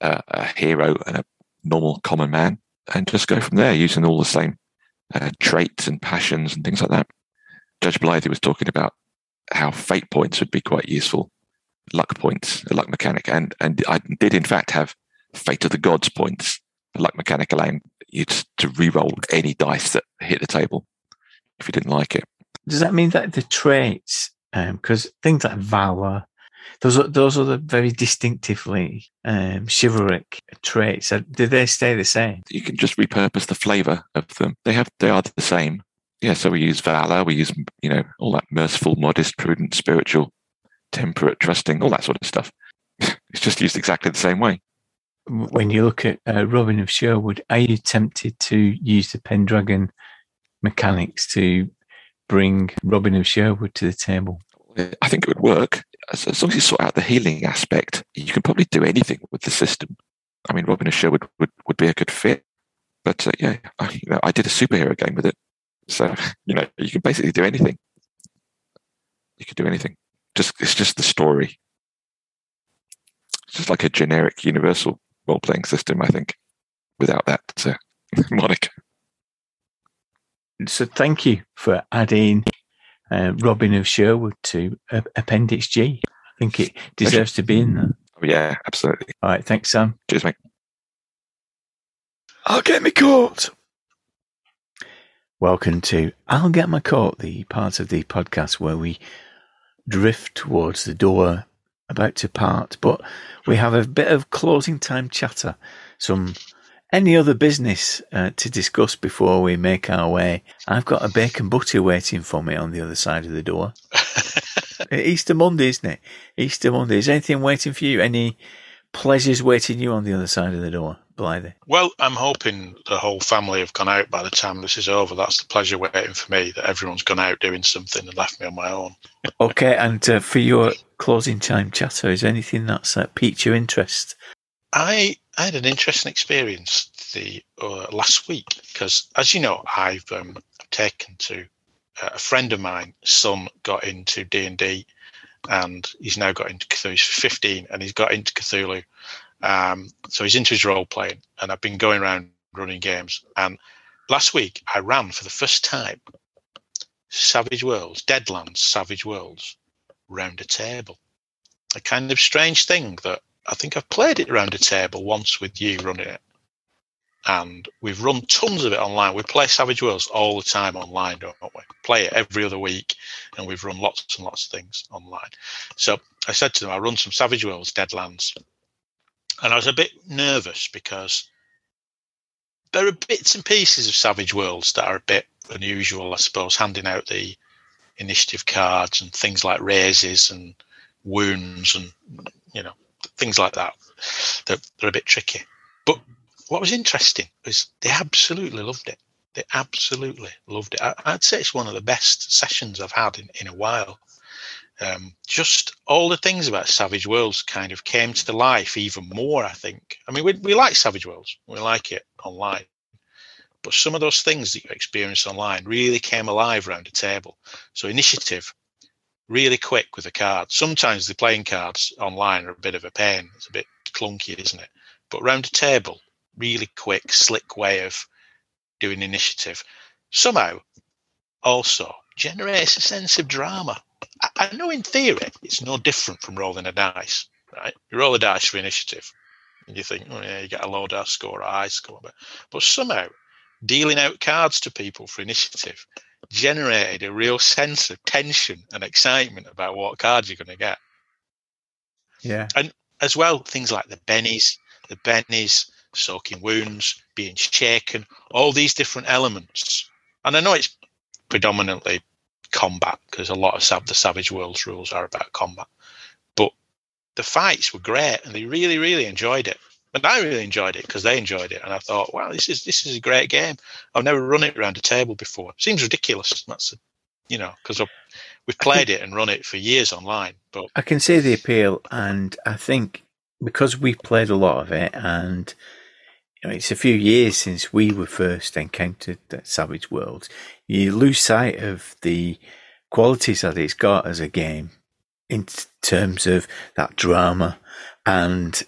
uh, a hero, and a normal common man, and just go from there using all the same uh, traits and passions and things like that. Judge Blythe was talking about how fate points would be quite useful, luck points, a luck mechanic, and and I did in fact have fate of the gods points, a luck mechanic allowing you to, re-roll any dice that hit the table if you didn't like it. Does that mean that the traits, because things like valor, those are those are the very distinctively um, chivalric traits. Do they stay the same? you can just repurpose the flavor of them. They have they are the same. Yeah, so we use valor, we use you know all that merciful, modest, prudent, spiritual, temperate, trusting, all that sort of stuff. it's just used exactly the same way. When you look at uh, Robin of Sherwood, are you tempted to use the Pendragon mechanics to bring Robin of Sherwood to the table? I think it would work as, long as you sort out the healing aspect. You can probably do anything with the system. I mean, Robin of Sherwood would, would be a good fit. But uh, yeah, I, you know, I did a superhero game with it, so you know you can basically do anything. You could do anything. Just it's just the story. It's just like a generic universal role playing system, I think, without that uh, moniker. So thank you for adding uh, Robin of Sherwood to uh, Appendix G. I think it deserves to be in there. Oh, yeah, absolutely. All right, thanks, Sam. Cheers, mate. I'll get me coat. Welcome to I'll Get My Coat, the part of the podcast where we drift towards the door about to part, but we have a bit of closing time chatter, some any other business uh, to discuss before we make our way. I've got a bacon butty waiting for me on the other side of the door. Easter Monday, isn't it? Easter Monday. Is anything waiting for you? Any pleasures waiting you on the other side of the door, Blythe? Well, I'm hoping the whole family have gone out by the time this is over. That's the pleasure waiting for me, that everyone's gone out doing something and left me on my own. Okay, and uh, for your closing time chatter, is anything that's uh, piqued your interest? I, I had an interesting experience the uh, last week because, as you know, I've um, taken to uh, a friend of mine, son, got into D and D, and he's now got into Cthulhu. He's 15, and he's got into Cthulhu. Um, so he's into his role playing, and I've been going around running games. And last week, I ran for the first time Savage Worlds, Deadlands, Savage Worlds, round a table. A kind of strange thing that I think I've played it around a table once with you running it and we've run tons of it online. We play Savage Worlds all the time online, don't we? Play it every other week, and we've run lots and lots of things online. So I said to them, I run some Savage Worlds Deadlands, and I was a bit nervous because there are bits and pieces of Savage Worlds that are a bit unusual, I suppose, handing out the initiative cards and things like raises and wounds and you know things like that. They're, they're a bit tricky, but what was interesting was they absolutely loved it. They absolutely loved it. I, would say it's one of the best sessions I've had in, in a while. Um, just all the things about Savage Worlds kind of came to life even more, I think. I mean, we, we like Savage Worlds, we like it online. But some of those things that you experience online really came alive around the table. So, initiative, really quick with the cards. Sometimes the playing cards online are a bit of a pain. It's a bit clunky, isn't it? But round a table, really quick, slick way of doing initiative. Somehow, also generates a sense of drama. I, I know in theory it's no different from rolling a dice, right? You roll a dice for initiative, and you think, oh yeah, you get a low dice score, a high score, but, but somehow dealing out cards to people for initiative generated a real sense of tension and excitement about what cards you're going to get. Yeah. And as well, things like the bennies, the bennies, soaking wounds, being shaken, all these different elements. And I know it's predominantly combat because a lot of the Savage Worlds rules are about combat. But the fights were great and they really, really enjoyed it. And I really enjoyed it because they enjoyed it. And I thought, wow, this is this is a great game. I've never run it around a table before. Seems ridiculous. That's a, you know, because we've played it and run it for years online. But I can see the appeal, and I think because we played a lot of it, and know, it's a few years since we were first encountered that Savage Worlds. You lose sight of the qualities that it's got as a game in terms of that drama and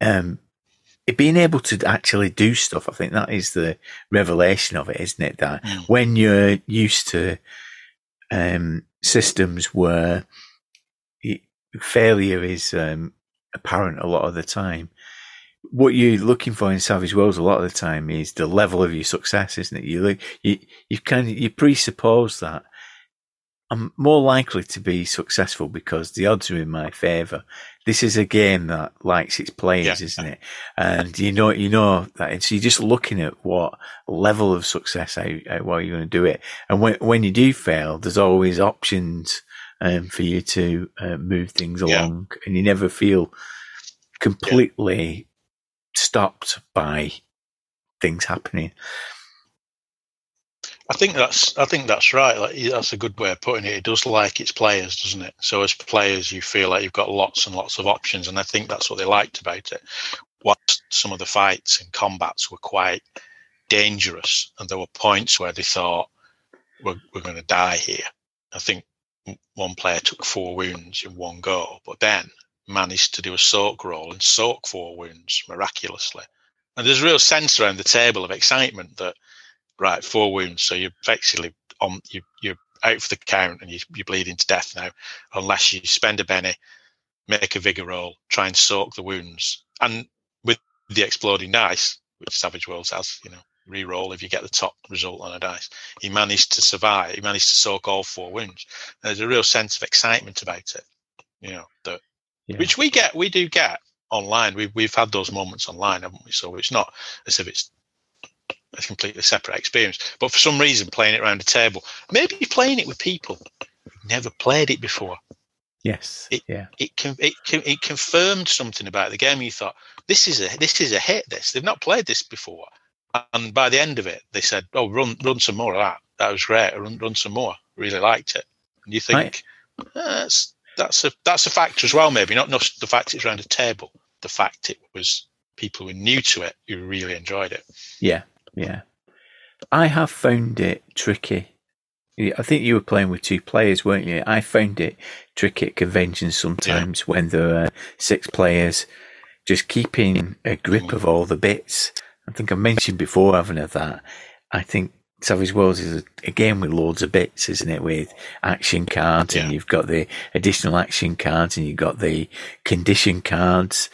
um, being able to actually do stuff. I think that is the revelation of it, isn't it? That mm. when you're used to um, systems where failure is um, apparent a lot of the time, what you're looking for in Savage Worlds a lot of the time is the level of your success, isn't it? You look, you you kind of you presuppose that I'm more likely to be successful because the odds are in my favour. This is a game that likes its players, yeah. isn't it? And you know, you know that. And So you're just looking at what level of success how, how well you're going to do it. And when when you do fail, there's always options um, for you to uh, move things along, yeah. and you never feel completely stopped by things happening. I think that's I think that's right. Like, that's a good way of putting it. It does like its players, doesn't it? So as players, you feel like you've got lots and lots of options, and I think that's what they liked about it. What some of the fights and combats were quite dangerous, and there were points where they thought we're, we're going to die here. I think one player took four wounds in one go, but then managed to do a soak roll and soak four wounds miraculously. And there's a real sense around the table of excitement that, right, four wounds. So you're basically on, you, you're out for the count and you, you're bleeding to death now, unless you spend a penny, make a vigor roll, try and soak the wounds. And with the exploding dice, which Savage Worlds has. You know, re-roll if you get the top result on a dice. He managed to survive. He managed to soak all four wounds. There's a real sense of excitement about it. You know that, Yeah. which we get, we do get online. We've we've had those moments online, haven't we? So it's not as if it's a completely separate experience. But for some reason, playing it around a table, maybe playing it with people who've never played it before, Yes. It- yeah. it can it can it confirmed something about the game. You thought this is a this is a hit. This they've not played this before, and by the end of it, they said, "Oh, run run some more of that. That was great. Run run some more. Really liked it." And you think "Eh, that's that's a that's a factor as well. Maybe not just the fact it's around a table, the fact it was people who were new to it who really enjoyed it. Yeah, yeah. I have found it tricky. I think you were playing with two players, weren't you? I found it tricky at conventions sometimes when there are six players, just keeping a grip mm. of all the bits. I think I mentioned before, haven't I, that I think Savage Worlds is a, a game with loads of bits, isn't it? With action cards, and you've got the additional action cards, and you've got the condition cards.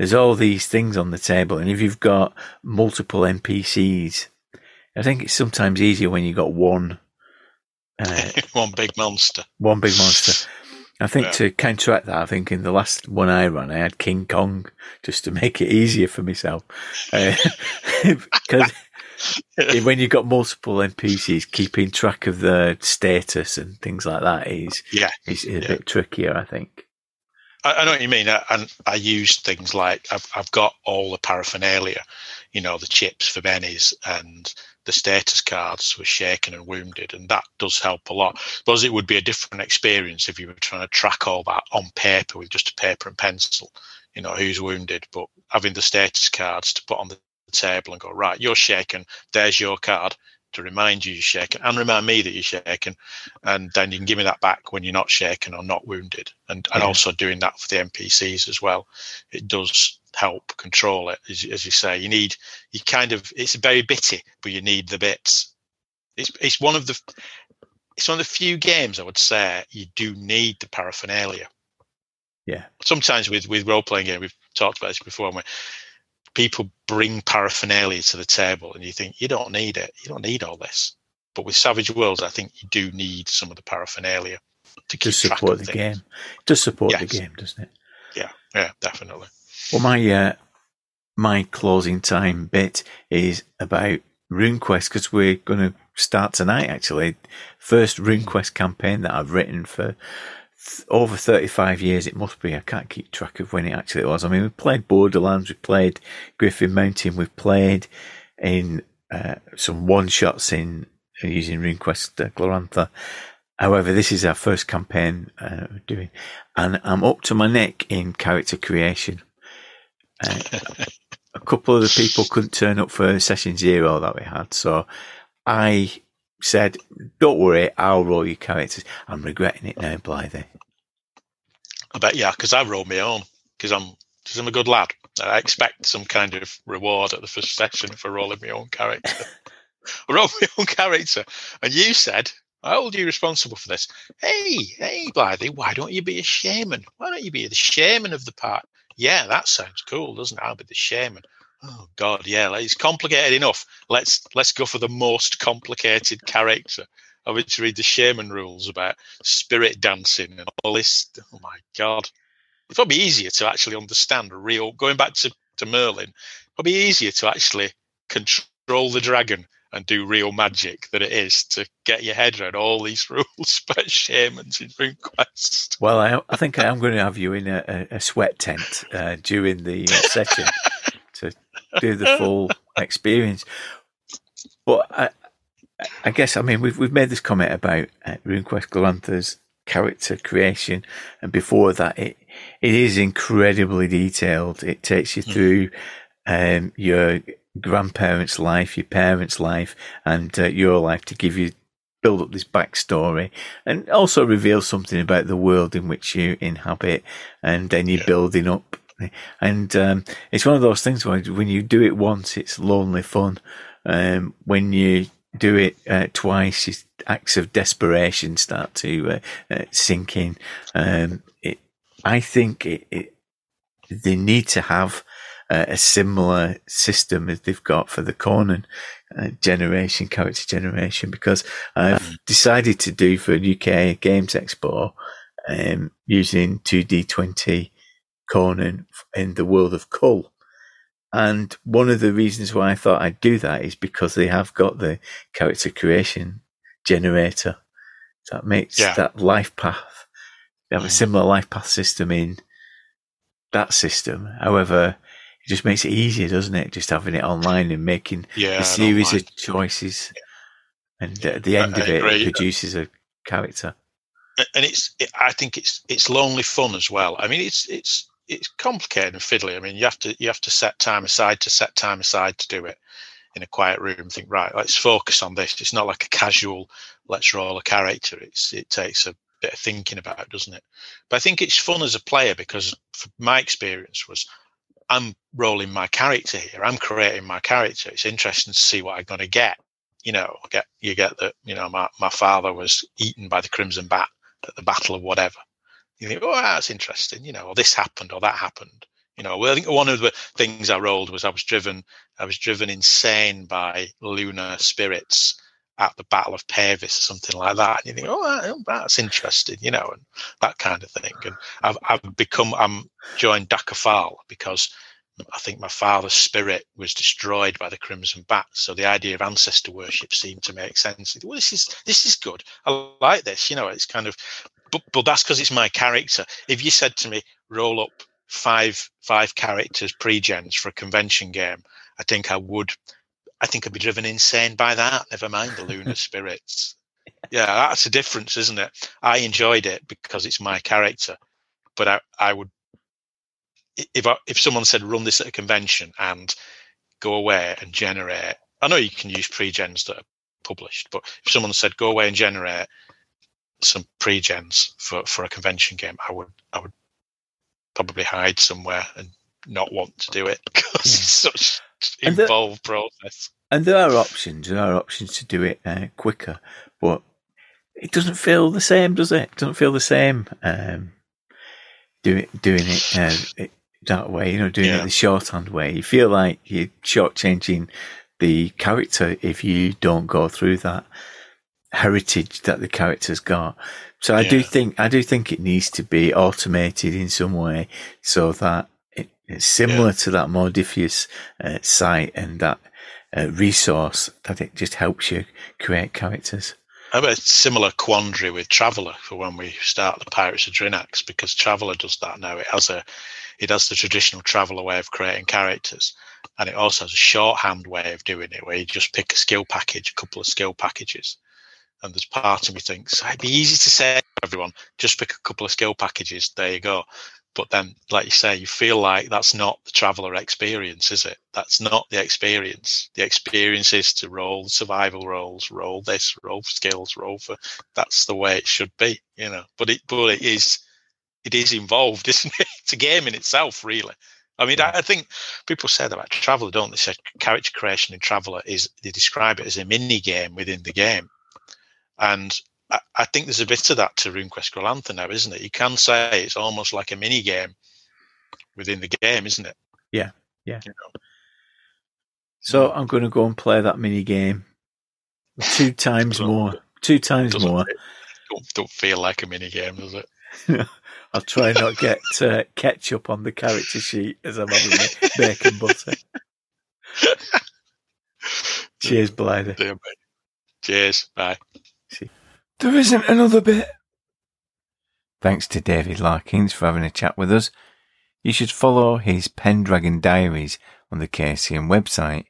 There's all these things on the table, and if you've got multiple NPCs, I think it's sometimes easier when you've got one, uh, One big monster. one big monster. I think Yeah. to counteract that, I think in the last one I ran, I had King Kong just to make it easier for myself. Uh, Because when you've got multiple NPCs, keeping track of the status and things like that is Yeah. is a Yeah. bit trickier, I think. I, I know what you mean. I, and I use things like I've, I've got all the paraphernalia, you know, the chips for bennies and the status cards for shaken and wounded, and that does help a lot. Suppose it would be a different experience if you were trying to track all that on paper with just a paper and pencil, you know, who's wounded, but having the status cards to put on the table and go, right, you're shaken, there's your card to remind you you're shaken and remind me that you're shaken and then you can give me that back when you're not shaken or not wounded and, and Yeah. also doing that for the npcs as well. It does help control it as, as you say. You need you kind of it's very bitty but you need the bits. It's it's one of the it's one of the few games i would say you do need the paraphernalia. Yeah. sometimes with with role-playing game we've talked about this before people bring paraphernalia to the table and you think you don't need it you don't need all this but with savage worlds i think you do need some of the paraphernalia to keep To track support of the things. game. Does support the game, doesn't it? yeah yeah definitely Well, my uh, my closing time bit is about RuneQuest because we're going to start tonight. Actually, first RuneQuest campaign that I've written for over thirty five years. It must be. I can't keep track of when it actually was. I mean, we played Borderlands, we played Griffin Mountain, we've played in uh, some one shots in uh, using RuneQuest uh, Glorantha. However, this is our first campaign uh, doing, and I'm up to my neck in character creation. Uh, a couple of the people couldn't turn up for session zero that we had, so I said, "Don't worry, I'll roll your characters." I'm regretting it now, Blythe. i bet yeah because i roll my own because i'm because i'm a good lad i expect some kind of reward at the first session for rolling my own character I rolled my own character and you said I hold you responsible for this. Hey, hey, Blythe, why don't you be a shaman? Why don't you be the shaman of the part? Yeah, that sounds cool, doesn't it? I'll be the shaman. Oh God, yeah, it's complicated enough. Let's let's go for the most complicated character. I went to read the shaman rules about spirit dancing and all this. Oh my God, it's probably be easier to actually understand a real. Going back to to Merlin, probably easier to actually control the dragon and do real magic than it is to get your head around all these rules about shamans in RuneQuest. Well, I, I think I am going to have you in a, a, sweat tent uh, during the uh, session do the full experience. But I, I guess I mean we've we've made this comment about uh, RuneQuest Glorantha's character creation, and before that, it it is incredibly detailed. It takes you through um, your grandparents' life, your parents' life, and uh, your life to give you build up this backstory and also reveal something about the world in which you inhabit, and then you're Yeah. building up. And um, it's one of those things where when you do it once, it's lonely fun. Um, when you do it uh, twice, acts of desperation start to uh, uh, sink in. Um, it, I think it, it, they need to have uh, a similar system as they've got for the Conan uh, generation, character generation, because I've mm. decided to do for UK Games Expo um, using 2D20 Conan in the world of Kull. And one of the reasons why I thought I'd do that is because they have got the character creation generator that makes yeah. that life path. They have a hmm. similar life path system in that system. However, it just makes it easier, doesn't it? Just having it online and making yeah, a series of choices. And at the end of it, it produces a character. And it's, it, I think it's, it's lonely fun as well. I mean, it's, it's, it's complicated and fiddly. I mean, you have to, you have to set time aside to set time aside to do it in a quiet room. Think, right, let's focus on this. It's not like a casual, let's roll a character. It's, it takes a bit of thinking about, doesn't it? But I think it's fun as a player because my experience was I'm rolling my character here. I'm creating my character. It's interesting to see what I'm going to get. You know, get you get that. You know, my my father was eaten by the crimson bat at the battle of whatever. You think, oh, ah, that's interesting. You know, or this happened or that happened. You know, well, I think one of the things I rolled was I was driven, I was driven insane by lunar spirits at the Battle of Pavis or something like that. And you think, oh, ah, oh, that's interesting, you know, and that kind of thing. And I've, I've become, I'm joined Daka Fal because I think my father's spirit was destroyed by the Crimson Bats. So the idea of ancestor worship seemed to make sense. Well, this is this is good. I like this. You know, it's kind of, but, but that's because it's my character. If you said to me, roll up five five characters pre-gens for a convention game, I think I would I think I'd be driven insane by that. Never mind the lunar spirits. Yeah, that's a difference, isn't it? I enjoyed it because it's my character, but I, I would if I, if someone said run this at a convention and go away and generate. I know you can use pre-gens that are published, but if someone said go away and generate some pre-gens for for a convention game, I would I would probably hide somewhere and not want to do it because yeah. it's such involved there, process. And there are options. There are options to do it uh, quicker, but it doesn't feel the same, does it? it doesn't feel the same um, doing doing it, uh, it, that way. You know, doing yeah. it the shorthand way. You feel like you're shortchanging the character if you don't go through that heritage that the character's got. So I yeah. do think I do think it needs to be automated in some way so that it's similar yeah. to that Modiphius uh, site and that uh, resource that it just helps you create characters. I have a similar quandary with Traveller for when we start the Pirates of Drinax because Traveller does that now. It has a it has the traditional Traveller way of creating characters, and it also has a shorthand way of doing it where you just pick a skill package, a couple of skill packages. And there's part of me thinks oh, it'd be easy to say everyone just pick a couple of skill packages. There you go. But then like you say you feel like that's not the traveller experience is it? That's not the experience. The experience is to roll survival rolls roll this roll for skills roll for that's the way it should be you know? But it but it is it is involved isn't it? It's a game in itself really. I mean, I, I think people say that about Traveller, don't they? Say character creation in Traveller is they describe it as a mini game within the game, and I, think there's a bit of that to RuneQuest Glorantha now, isn't it? You can say it's almost like a mini game within the game, isn't it? Yeah, yeah. You know? So I'm going to go and play that mini game two times more. Two times more. Don't, don't, feel like a mini game, does it? I'll try not get uh, ketchup on the character sheet as I'm having my bacon butter. Cheers, Blythe. Cheers. Bye. See. There isn't another bit. Thanks to David Larkins for having a chat with us. You should follow his Pendragon Diaries on the Chaosium website,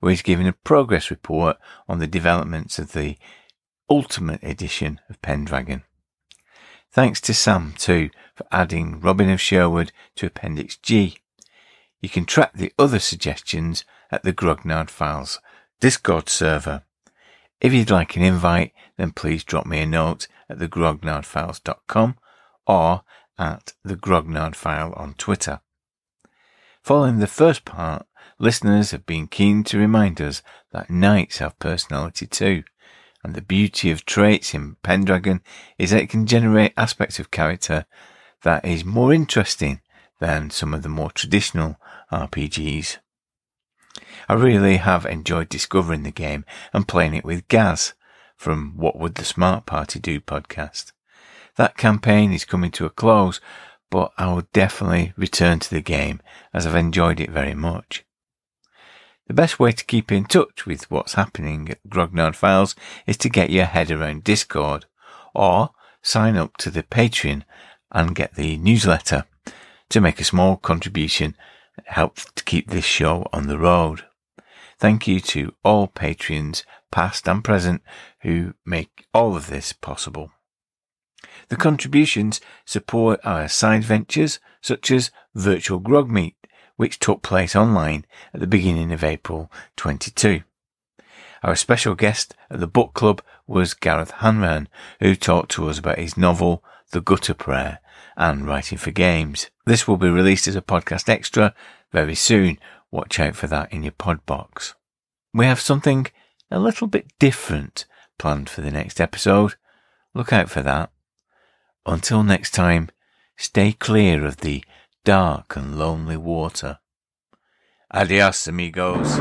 where he's given a progress report on the developments of the Ultimate Edition of Pendragon. Thanks to Sam, too, for adding Robin of Sherwood to Appendix G. You can track the other suggestions at the Grognard Files Discord server. If you'd like an invite, then please drop me a note at thegrognardfiles.com or at the Grognard File on Twitter. Following the first part, listeners have been keen to remind us that knights have personality too, and the beauty of traits in Pendragon is that it can generate aspects of character that is more interesting than some of the more traditional RPGs. I really have enjoyed discovering the game and playing it with Gaz from What Would the Smart Party Do podcast. That campaign is coming to a close, but I will definitely return to the game as I've enjoyed it very much. The best way to keep in touch with what's happening at Grognard Files is to get your head around Discord or sign up to the Patreon and get the newsletter to make a small contribution help to keep this show on the road. Thank you to all patrons, past and present, who make all of this possible. The contributions support our side ventures such as Virtual Grog Meet, which took place online at the beginning of April 22. Our special guest at the book club was Gareth Hanrahan, who talked to us about his novel, The Gutter Prayer, and writing for games. This will be released as a podcast extra very soon. Watch out for that in your pod box. We have something a little bit different planned for the next episode. Look out for that. Until next time, stay clear of the dark and lonely water. Adios, amigos.